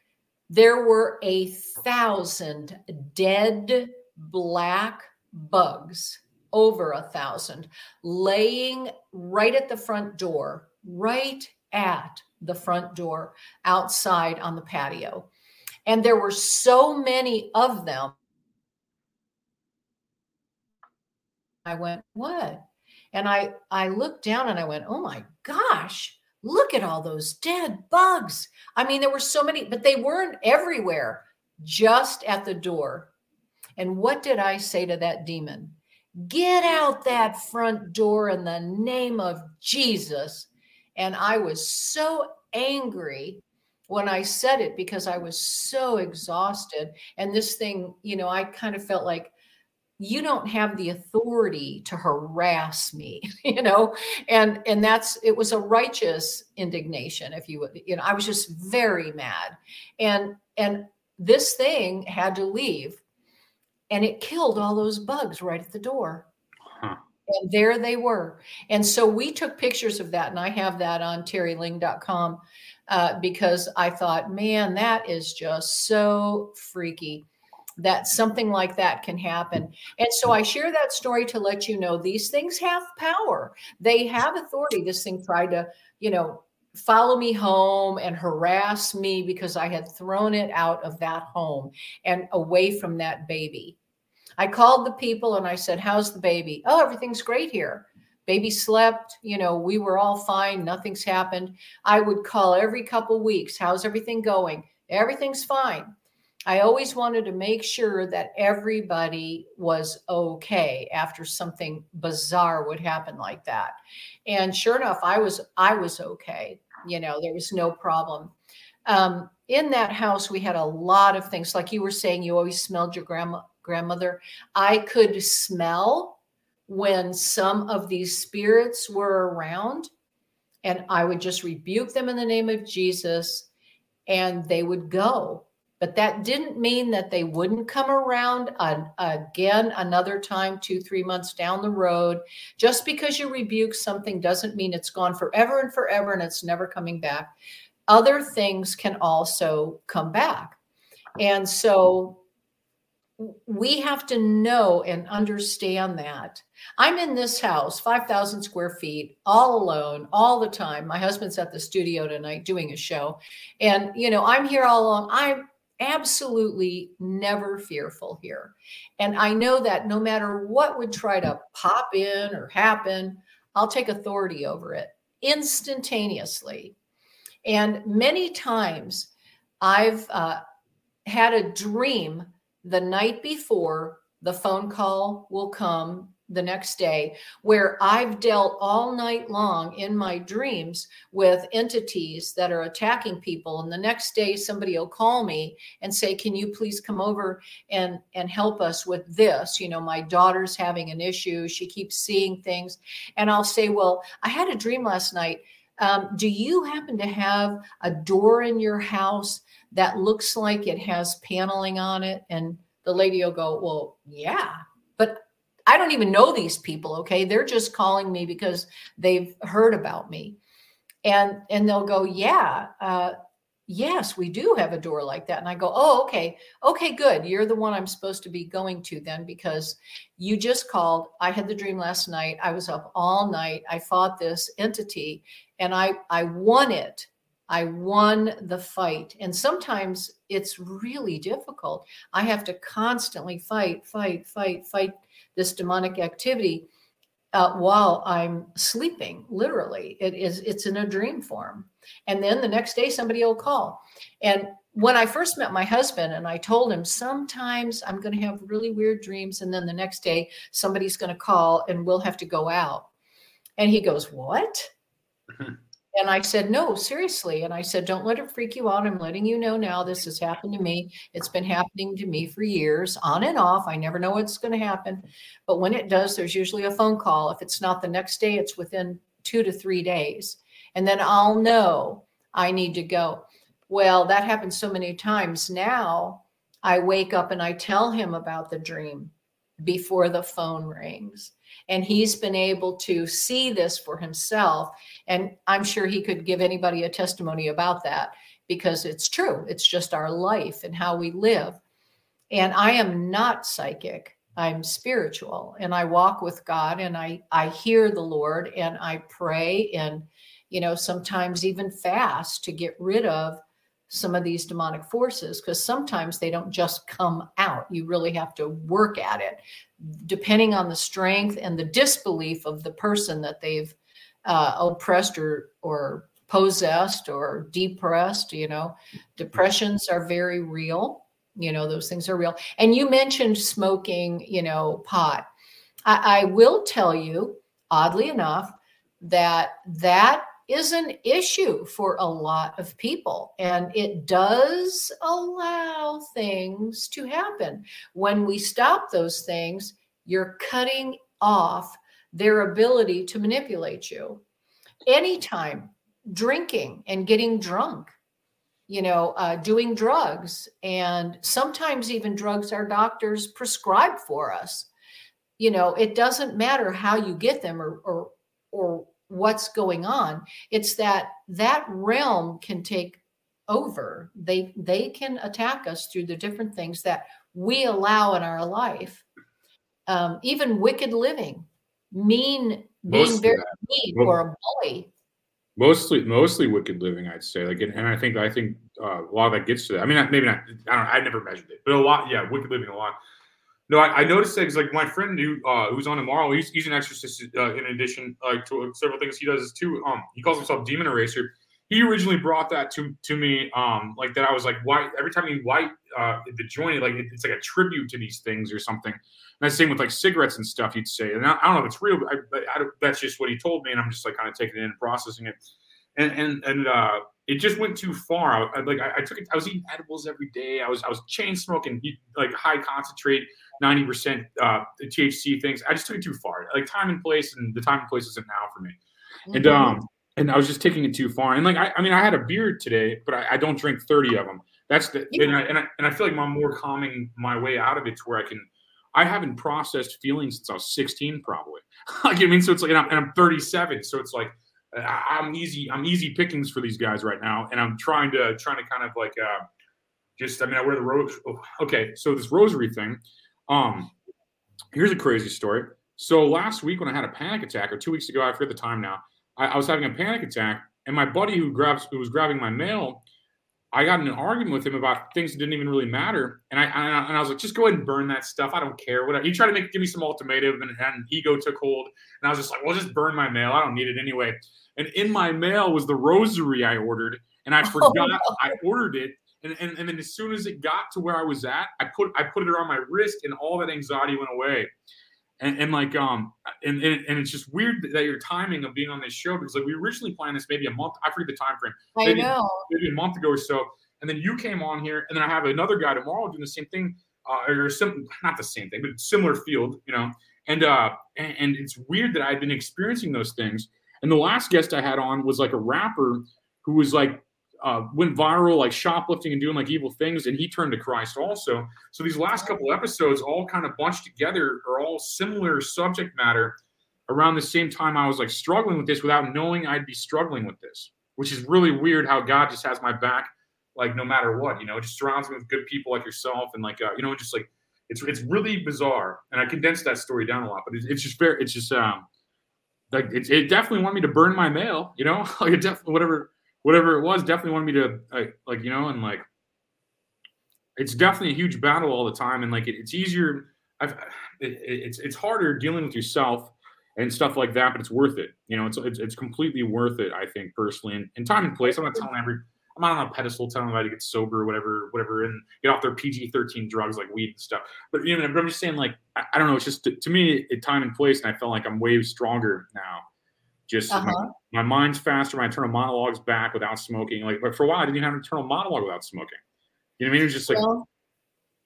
there were a thousand dead black bugs over a thousand laying right at the front door right at the front door outside on the patio. And there were so many of them. I went, what? And I I looked down and I went, oh my gosh, look at all those dead bugs. I mean, there were so many, but they weren't everywhere, just at the door. And what did I say to that demon? Get out that front door in the name of Jesus and I was so angry when I said it because I was so exhausted. And this thing, you know, I kind of felt like, you don't have the authority to harass me you know? And and that's it was a righteous indignation if you would you know i was just very mad. And and this thing had to leave and it killed all those bugs right at the door. And there they were. And so we took pictures of that, and I have that on terilynge.com uh, because I thought, man, that is just so freaky that something like that can happen. And so I share that story to let you know these things have power, they have authority. This thing tried to, you know, follow me home and harass me because I had thrown it out of that home and away from that baby. I called the people and I said, How's the baby? Oh, everything's great here. Baby slept, you know, we were all fine, nothing's happened. I would call every couple weeks, How's everything going? Everything's fine. I always wanted to make sure that everybody was okay after something bizarre would happen like that. And sure enough, I was I was okay. You know, there was no problem. Um, in that house, we had a lot of things. Like you were saying, you always smelled your grandma grandmother, I could smell when some of these spirits were around, and I would just rebuke them in the name of Jesus, and they would go. But that didn't mean that they wouldn't come around again another time, two, three months down the road. Just because you rebuke something doesn't mean it's gone forever and forever and it's never coming back. Other things can also come back. And so we have to know and understand that. I'm in this house, 5,000 square feet, all alone, all the time. My husband's at the studio tonight doing a show. And, you know, I'm here all alone. I'm absolutely never fearful here. And I know that no matter what would try to pop in or happen, I'll take authority over it instantaneously. And many times I've uh, had a dream the night before the phone call will come the next day where I've dealt all night long in my dreams with entities that are attacking people. And the next day somebody will call me and say can you please come over and and help us with this? You know my daughter's having an issue. She keeps seeing things. And I'll say well I had a dream last night. Um, do you happen to have a door in your house that looks like it has paneling on it? And the lady will go, Well, yeah, but I don't even know these people. Okay. They're just calling me because they've heard about me. And and they'll go, Yeah, uh, yes, we do have a door like that. And I go, Oh, okay. Okay, good. You're the one I'm supposed to be going to then because you just called. I had the dream last night. I was up all night. I fought this entity and I I won it I won the fight. And sometimes it's really difficult. I have to constantly fight, fight, fight, fight this demonic activity uh, while I'm sleeping. Literally, it is. It's in a dream form. And then the next day, somebody will call. And when I first met my husband, and I told him sometimes I'm going to have really weird dreams, and then the next day somebody's going to call, and we'll have to go out. And he goes, "What?" And I said, no, seriously. And I said, don't let it freak you out. I'm letting you know now this has happened to me. It's been happening to me for years, on and off. I never know what's going to happen. But when it does, there's usually a phone call. If it's not the next day, it's within two to three days. And then I'll know I need to go. Well, that happens so many times now. I wake up and I tell him about the dream before the phone rings and he's been able to see this for himself. And i'm sure he could give anybody a testimony about that because it's true. It's just our life and how we live. And i am not psychic. I'm spiritual and i walk with god and i i hear the lord and i pray and you know sometimes even fast to get rid of some of these demonic forces because sometimes they don't just come out. You really have to work at it, depending on the strength and the disbelief of the person that they've uh, oppressed or or possessed or depressed. You know, depressions are very real. You know, those things are real. And you mentioned smoking. You know, pot. I, I will tell you, oddly enough, that that is an issue for a lot of people. And it does allow things to happen. When we stop those things, you're cutting off their ability to manipulate you. Anytime drinking and getting drunk, you know, uh, doing drugs, and sometimes even drugs our doctors prescribe for us. You know, it doesn't matter how you get them or, or, or what's going on. It's that that realm can take over. They they can attack us through the different things that we allow in our life. Um, even wicked living mean being very mean well, or a bully mostly mostly wicked living i'd say. Like and, and i think i think uh, a lot of that gets to that. I mean maybe not i don't i never measured it but a lot yeah wicked living a lot no, I, I noticed because like my friend who uh, who's on tomorrow, he's, he's an exorcist uh, in addition to several things he does too. Um, he calls himself Demon Eraser. He originally brought that to to me, um, like that. I was like, why? Every time he white uh, the joint, like it, it's like a tribute to these things or something. And that's the same with like cigarettes and stuff. He'd say, and I, I don't know if it's real, but I, I, that's just what he told me, and I'm just like kind of taking it in and processing it. And and and uh, it just went too far. I, like I, I, took it. I was eating edibles every day. I was I was chain smoking, like high concentrate, ninety percent uh, THC things. I just took it too far. Like time and place, and the time and place isn't now for me. Mm-hmm. And um and I was just taking it too far. And like I, I mean, I had a beer today, but I, I don't drink thirty of them. That's the yeah. and, I, and I and I feel like I'm more calming my way out of it to where I can. I haven't processed feelings since I was 16, probably. like I mean, so it's like, and I'm, and I'm 37, so it's like I'm easy. I'm easy pickings for these guys right now, and I'm trying to trying to kind of like uh, just I mean I wear the rose. Oh, okay, so this rosary thing. Um, here's a crazy story. So last week when I had a panic attack, or two weeks ago, I forget the time now. I, I was having a panic attack, and my buddy who grabs who was grabbing my mail, I got in an argument with him about things that didn't even really matter, and I and I was like, just go ahead and burn that stuff. I don't care. Whatever. He tried to make give me some ultimatum, and, and ego took hold, and I was just like, well, just burn my mail. I don't need it anyway. And in my mail was the rosary I ordered, and I forgot oh, no. I ordered it. And, and, and then as soon as it got to where I was at, I put I put it around my wrist, and all that anxiety went away. And, and like um and, and, and it's just weird that your timing of being on this show because like we originally planned this maybe a month I forget the time frame. Maybe, I know. maybe a month ago or so. And then you came on here and then I have another guy tomorrow doing the same thing uh, or some not the same thing but similar field you know? And uh and, and it's weird that I've been experiencing those things. And the last guest I had on was like a rapper who was like uh, went viral, like shoplifting and doing like evil things, and he turned to Christ also. So these last couple episodes all kind of bunched together are all similar subject matter around the same time I was like struggling with this without knowing I'd be struggling with this, which is really weird how God just has my back, like no matter what, you know, it just surrounds me with good people like yourself and like, uh, you know, just like it's it's really bizarre. And I condensed that story down a lot, but it's, it's just very, it's just um, like it, it definitely wanted me to burn my mail, you know, like it definitely whatever whatever it was definitely wanted me to like, like you know and like it's definitely a huge battle all the time and like it, it's easier I've, it, it's it's harder dealing with yourself and stuff like that but it's worth it you know it's it's, it's completely worth it i think personally and, and time and place i'm not telling every i'm not on a pedestal telling everybody to get sober or whatever whatever and get off their pg-13 drugs like weed and stuff but you know i'm just saying like i, I don't know it's just to, to me it time and place and i felt like i'm way stronger now just uh-huh. my, my, mind's faster. My internal monologue's back without smoking. Like, but for a while, I didn't have an internal monologue without smoking. You know what I mean? It was just like, well,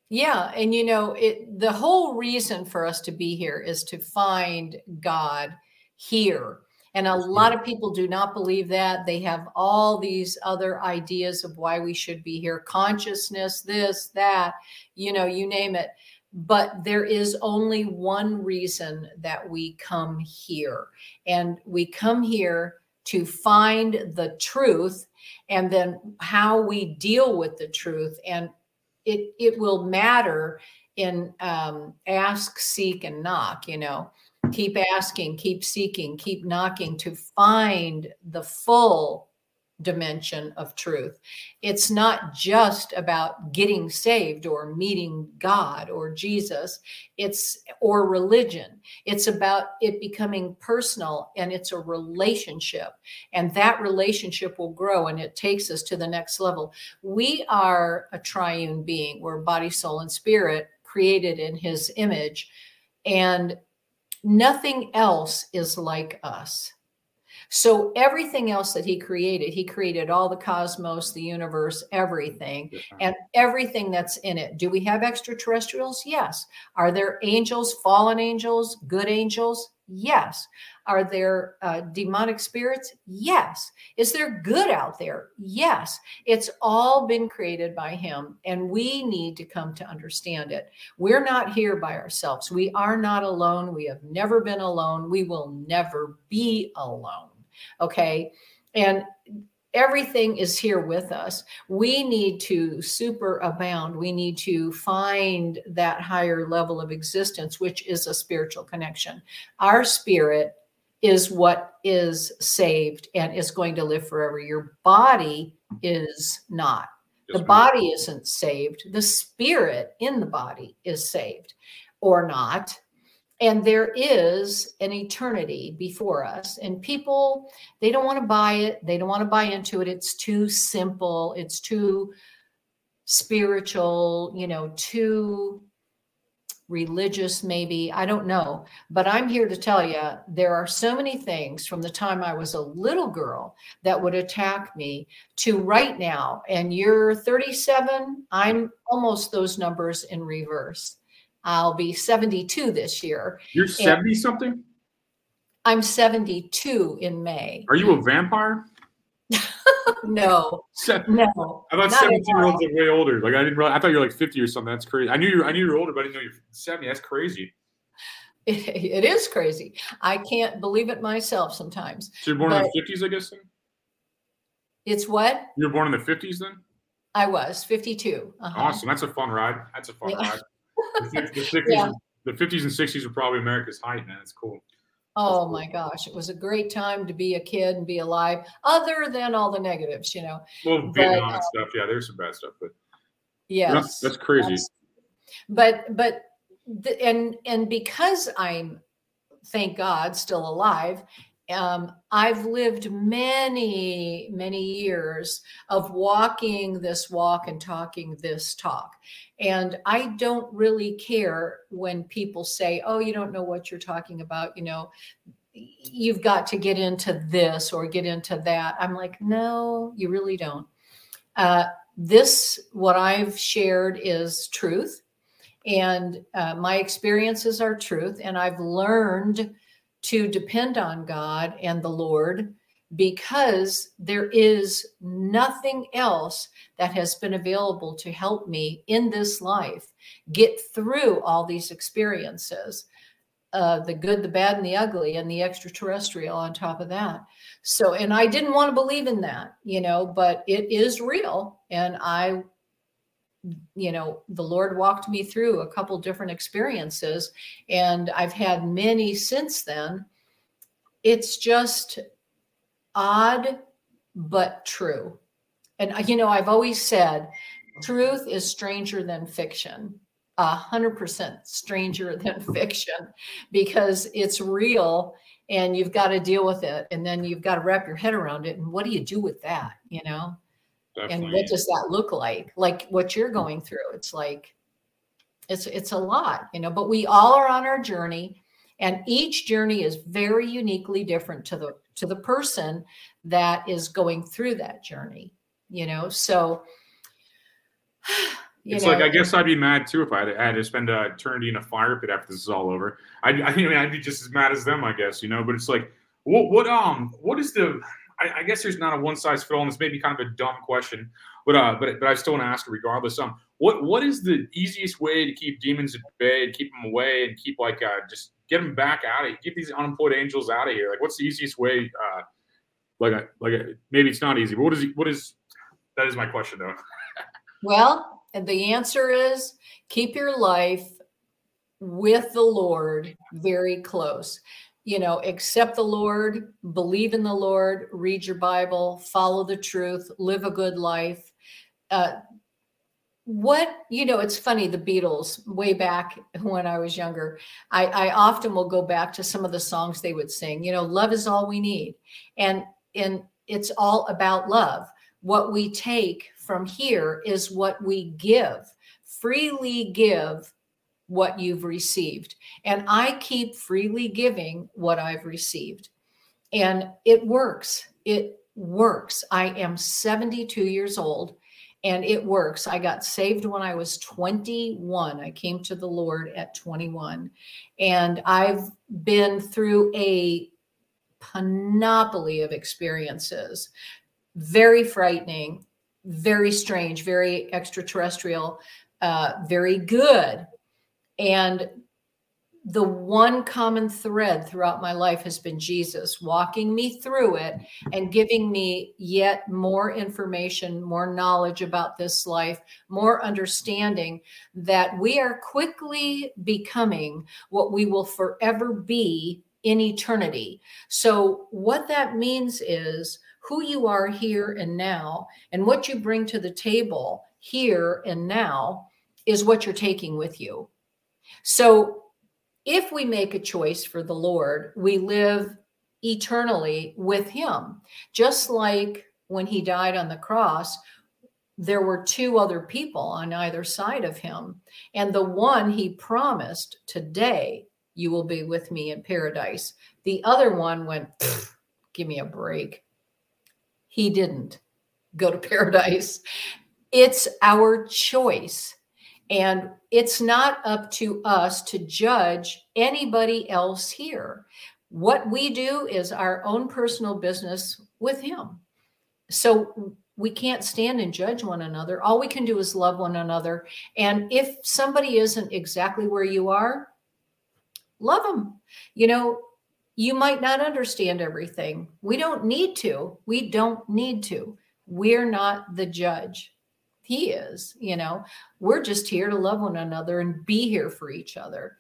yeah, and you know, it. The whole reason for us to be here is to find God here. And a lot of people do not believe that. They have all these other ideas of why we should be here consciousness, this, that, you know, you name it but there is only one reason that we come here. And we come here to find the truth and then how we deal with the truth. And it, it will matter in um, ask, seek, and knock, you know. Keep asking, keep seeking, keep knocking to find the full dimension of truth. It's not just about getting saved or meeting God or Jesus, it's or religion. It's about it becoming personal and it's a relationship. And that relationship will grow and it takes us to the next level. We are a triune being. We're body, soul, and spirit created in his image. And nothing else is like us. So everything else that he created, he created all the cosmos, the universe, everything, and everything that's in it. Do we have extraterrestrials? Yes. Are there angels, fallen angels, good angels? Yes. Are there uh, demonic spirits? Yes. Is there good out there? Yes. It's all been created by Him, and we need to come to understand it. We're not here by ourselves. We are not alone. We have never been alone. We will never be alone. Okay. And everything is here with us. We need to super abound. We need to find that higher level of existence, which is a spiritual connection. Our spirit is what is saved and is going to live forever. Your body is not. the body isn't saved. The spirit in the body is saved or not and there is an eternity before us. And people they don't want to buy it. They don't want to buy into it. It's too simple. It's too spiritual you know too religious maybe. I don't know. But i'm here to tell you there are so many things from the time i was a little girl that would attack me to right now. And you're 37 i'm almost those numbers in reverse I'll be 72 this year. You're 70 something? I'm 72 in May. Are you a vampire? no, no. I thought 17 year olds are way older. Like I didn't. Realize, I thought you were like 50 or something. That's crazy. I knew you. I knew you were older, but I didn't know you're 70. That's crazy. It, it is crazy. I can't believe it myself sometimes. So you're born but in the 50s, I guess. Then? It's what? You're born in the 50s, then. I was 52. Uh-huh. Awesome. That's a fun ride. That's a fun Yeah. ride. The, the 50s, Yeah. and- the 50s and 60s are probably America's height, man. It's cool. Oh my gosh, it was a great time to be a kid and be alive, other than all the negatives, you know. Well, But, Vietnam uh, and stuff. Yeah, there's some bad stuff, but Yes. that's, that's crazy. Yes. But but the, and and because I'm thank God still alive, um, I've lived many many years of walking this walk and talking this talk, and I don't really care when people say, "Oh, you don't know what you're talking about," you know. You've got to get into this or get into that. I'm like, no, you really don't. Uh, this, what I've shared, is truth and uh, my experiences are truth and i've learned to depend on god and the lord because there is nothing else that has been available to help me in this life get through all these experiences uh, the good the bad and the ugly and the extraterrestrial on top of that. So and i didn't want to believe in that you know but it is real and i you know the lord walked me through a couple different experiences and i've had many since then. It's just odd but true. And uh, you know i've always said truth is stranger than fiction. A hundred percent stranger than fiction because it's real and you've got to deal with it and then you've got to wrap your head around it and what do you do with that you know and what does that look like like what you're going through it's like it's it's a lot you know but we all are on our journey and each journey is very uniquely different to the to the person that is going through that journey you know so you it's know, like I guess I'd be mad too if I had, had to spend uh, eternity in a fire pit after this is all over. I, I mean, I'd be just as mad as them, I guess, you know. But it's like, what, what, um, what is the? I, I guess there's not a one size fit all, and this may be kind of a dumb question, but uh, but but I still want to ask it regardless. Um, what what is the easiest way to keep demons at bay, to keep them away, and keep like uh, just get them back out of keep these unemployed angels out of here? Like, what's the easiest way? Uh, like, a, like a, maybe it's not easy, but what is what is that is my question though. Well, the answer is keep your life with the Lord very close. You know, accept the Lord, believe in the Lord, read your Bible, follow the truth, live a good life. Uh, what you know it's funny the beatles way back when i was younger I, I often will go back to some of the songs they would sing you know love is all we need and and it's all about love what we take from here is what we give freely give what you've received. And i keep freely giving what i've received. And it works. It works. I am 72 years old and it works. I got saved when i was 21 i came to the lord at 21 and i've been through a panoply of experiences. Very frightening very strange very extraterrestrial uh, very good and the one common thread throughout my life has been jesus walking me through it and giving me yet more information more knowledge about this life more understanding that we are quickly becoming what we will forever be in eternity so what that means is who you are here and now and what you bring to the table here and now is what you're taking with you. So if we make a choice for the Lord, we live eternally with Him. Just like when He died on the cross, there were two other people on either side of Him. And the one He promised, Today you will be with me in paradise. The other one went, Give me a break. He didn't go to paradise. It's our choice. And it's not up to us to judge anybody else here. What we do is our own personal business with Him. So we can't stand and judge one another. All we can do is love one another. And if somebody isn't exactly where you are, love them. You know, you might not understand everything. We don't need to. We don't need to. We're not the judge. He is. You know, we're just here to love one another and be here for each other.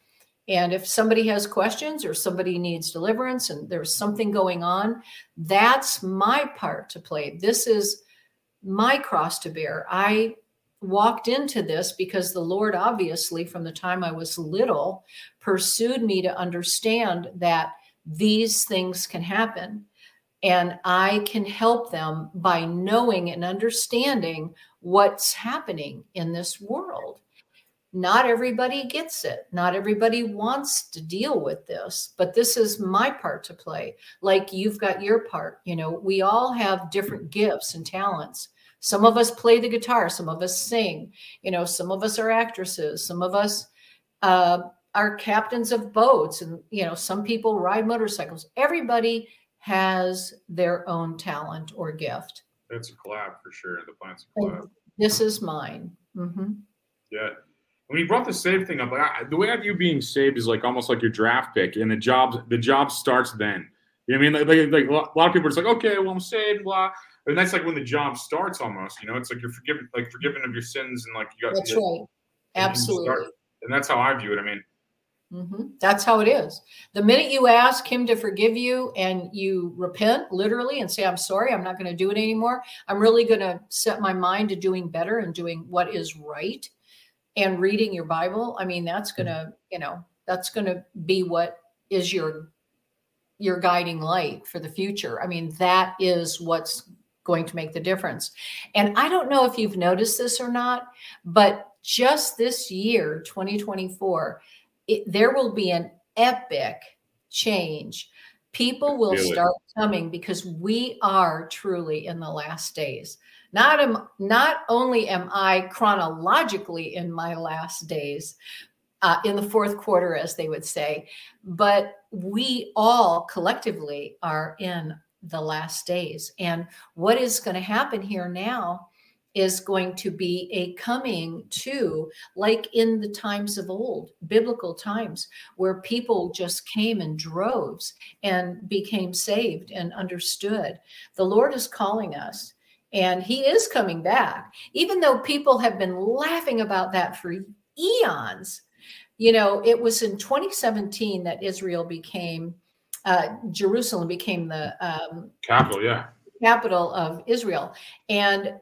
And if somebody has questions or somebody needs deliverance and there's something going on, that's my part to play. This is my cross to bear. I walked into this because the Lord, obviously, from the time I was little, pursued me to understand that these things can happen. And I can help them by knowing and understanding what's happening in this world. Not everybody gets it. Not everybody wants to deal with this, but this is my part to play. Like you've got your part. You know, we all have different gifts and talents. Some of us play the guitar, some of us sing, you know, some of us are actresses, some of us uh, are captains of boats, and, you know, some people ride motorcycles. Everybody has their own talent or gift. That's a collab for sure. The plant's a collab. This is mine. Mm-hmm. Yeah. When you brought the save thing up, like I, the way I view being saved is like almost like your draft pick, and the job the job starts then. You know what I mean? Like, like, like a lot of people are just like, okay, well, I'm saved, blah. And that's like when the job starts almost. You know, it's like you're forgiven, like forgiven of your sins, and like you got. That's right. Absolutely. Start, and that's how I view it. I mean, Mm-hmm. That's how it is. The minute you ask him to forgive you and you repent literally and say, I'm sorry, I'm not going to do it anymore. I'm really going to set my mind to doing better and doing what is right and reading your Bible. I mean, that's going to, you know, that's going to be what is your your guiding light for the future. I mean, that is what's going to make the difference. And I don't know if you've noticed this or not, but just this year, 2024, it, there will be an epic change. People will start coming because we are truly in the last days. Not am, not only am I chronologically in my last days, uh, in the fourth quarter, as they would say, but we all collectively are in the last days. And what is going to happen here now is going to be a coming to, like in the times of old, biblical times, where people just came in droves and became saved and understood. The Lord is calling us. And he is coming back, even though people have been laughing about that for eons. You know, it was in 2017 that Israel became, uh, Jerusalem became the um, capital, yeah, capital of Israel. And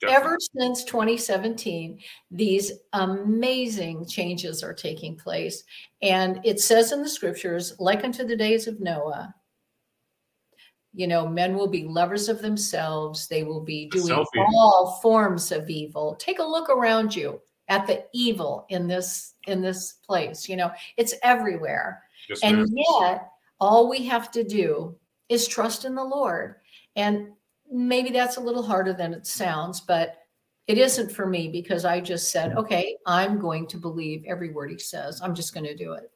Definitely. Ever since 2017, these amazing changes are taking place. And it says in the scriptures, like unto the days of Noah, you know, men will be lovers of themselves. They will be doing all forms of evil. Take a look around you at the evil in this in this place. You know, it's everywhere. Yes, and yet, all we have to do is trust in the Lord. And maybe that's a little harder than it sounds, but it isn't for me because I just said, okay, I'm going to believe every word he says. I'm just going to do it.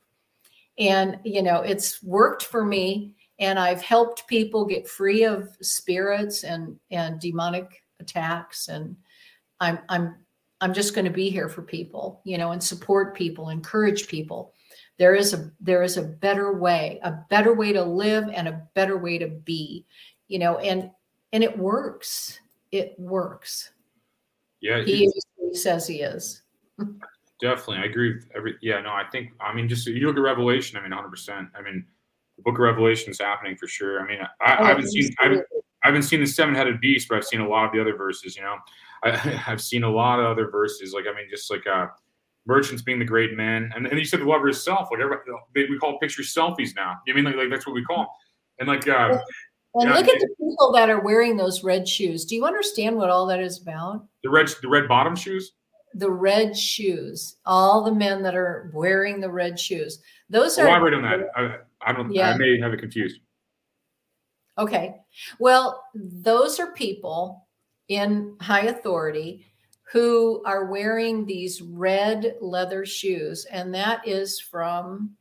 And, you know, it's worked for me. And I've helped people get free of spirits and, and demonic attacks. And I'm, I'm, I'm just going to be here for people, you know, and support people, encourage people. There is a, there is a better way, a better way to live and a better way to be, you know, and and it works. It works. Yeah, he is he says he is. definitely, I agree with every. Yeah, no, I think. I mean, just you look at Revelation. I mean, hundred percent. I mean, the Book of Revelation is happening for sure. I mean, I, oh, I haven't seen. I haven't, I haven't seen the seven-headed beast, but I've seen a lot of the other verses. You know, I, have seen a lot of other verses. Like, I mean, just like uh, merchants being the great men, and, and you said the lover is self. Like, everybody, we call picture selfies now. You know I mean like, like that's what we call them. And like, uh, and yeah, look at the people that are wearing those red shoes. Do you understand what all that is about? The red, the red bottom shoes. The red shoes. All the men that are wearing the red shoes. Those oh, are. Elaborate on that. I, I don't. Yeah. I may have it confused. Okay. Well, those are people in high authority who are wearing these red leather shoes, and that is from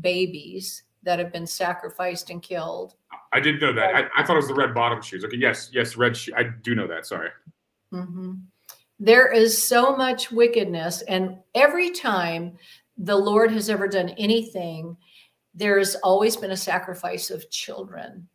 babies that have been sacrificed and killed I did know that. I, I, thought it was the red bottom shoes. Okay, yes, yes, red shoe. I do know that. Sorry. Mm-hmm. There is so much wickedness, and every time the Lord has ever done anything, there has always been a sacrifice of children.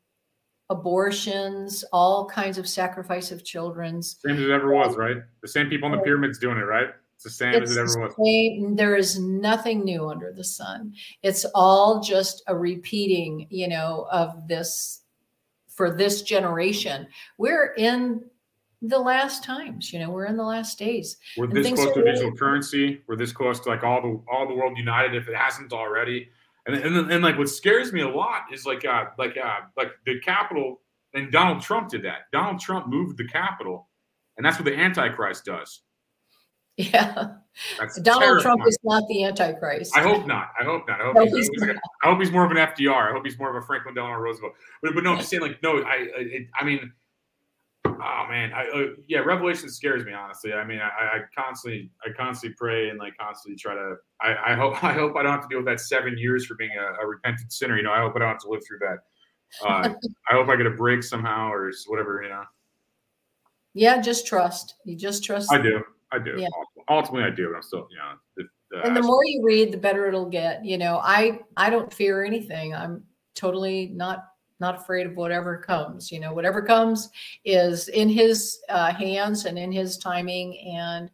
abortions, all kinds of sacrifice of children's. Same as it ever was, right? The same people in the pyramids doing it, right? It's the same It's as it ever was. same, there is nothing new under the sun. It's all just a repeating, you know, of this for this generation. We're in the last times, you know, we're in the last days. We're And this close to really- digital currency. We're this close to like all the all the world united if it hasn't already. And and, and like what scares me a lot is like uh like uh like the capital and Donald Trump did that. Donald Trump moved the capital, and that's what the Antichrist does. Yeah. That's Donald Trump is not the Antichrist. I hope not. I hope not. I hope, No, he's, he's he's like a- I hope he's more of an FDR. I hope he's more of a Franklin Delano Roosevelt. But, but no, I'm just saying, like, no, I, I, it, I mean, oh man, I, uh, yeah, Revelation scares me honestly. I mean, I, I constantly, I constantly pray and like constantly try to. I, I hope, I hope I don't have to deal with that seven years for being a, a repentant sinner. You know, I hope I don't have to live through that. Uh, I hope I get a break somehow or whatever. You know, Yeah, just trust. You just trust. I do, I do. Yeah. Ultimately, I do. I'm still, you know, the, and the more you read the better it'll get you know i i don't fear anything i'm totally not not afraid of whatever comes you know whatever comes is in his uh, hands and in his timing and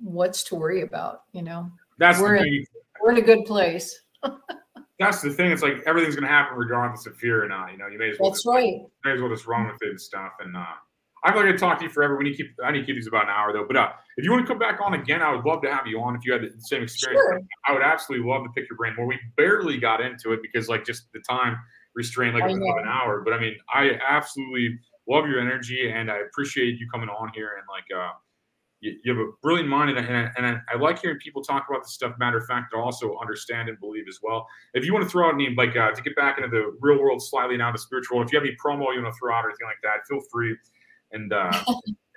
what's to worry about you know that's we're the in- we're in a good place That's the thing. It's like everything's gonna happen regardless of fear or not. You know, you may as well that's just, right may as well just run with it and stuff. And uh, I'm not gonna talk to you forever. We need to keep. I need to keep these about an hour though. But uh, if you want to come back on again, I would love to have you on. If you had the same experience, Sure. I would absolutely love to pick your brain more. We barely got into it because like just the time restrained like I an hour. But I mean, I absolutely love your energy and I appreciate you coming on here and like uh, you, you have a brilliant mind and, and, and I, I like hearing people talk about this stuff. Matter of fact, to also understand and believe as well. If you want to throw out any like uh, to get back into the real world slightly now, the spiritual. If you have any promo you want to throw out or anything like that, feel free. And uh,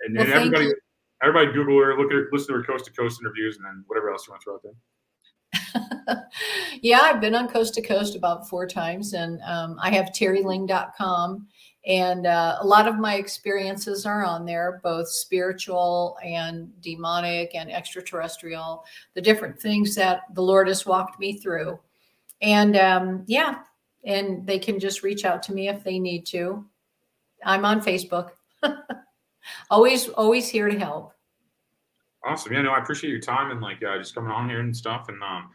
and, Well, and everybody, you. everybody, Google her, look at her, listen to her coast to coast interviews, and then whatever else you want to throw out there. yeah i've been on coast to coast about four times and um, i have terilynge.com and uh, a lot of my experiences are on there both spiritual and demonic and extraterrestrial the different things that the lord has walked me through and um, yeah and they can just reach out to me if they need to i'm on facebook always always here to help Awesome. Yeah, no, I appreciate your time and like uh, just coming on here and stuff. And um,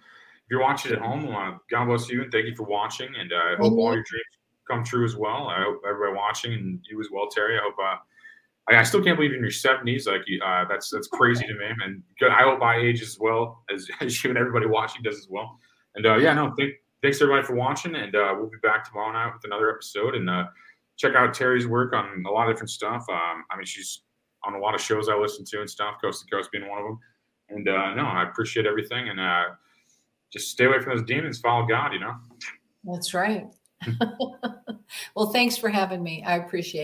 if you're watching at home, uh, God bless you and thank you for watching. And uh, I hope all your dreams come true as well. I hope everybody watching and you as well, Teri. I hope. Uh, I, I still can't believe you're in your 70s. Like uh, that's that's crazy to me. And good, I hope I age as well as, as you and everybody watching does as well. And uh, yeah, no, thank, thanks everybody for watching. And uh, we'll be back tomorrow night with another episode. And uh, check out Teri's work on a lot of different stuff. Um, I mean, she's on a lot of shows I listen to and stuff, Coast to Coast being one of them. And uh, no, I appreciate everything. And uh, just stay away from those demons. Follow God. You know. that's right well thanks for having me i appreciate it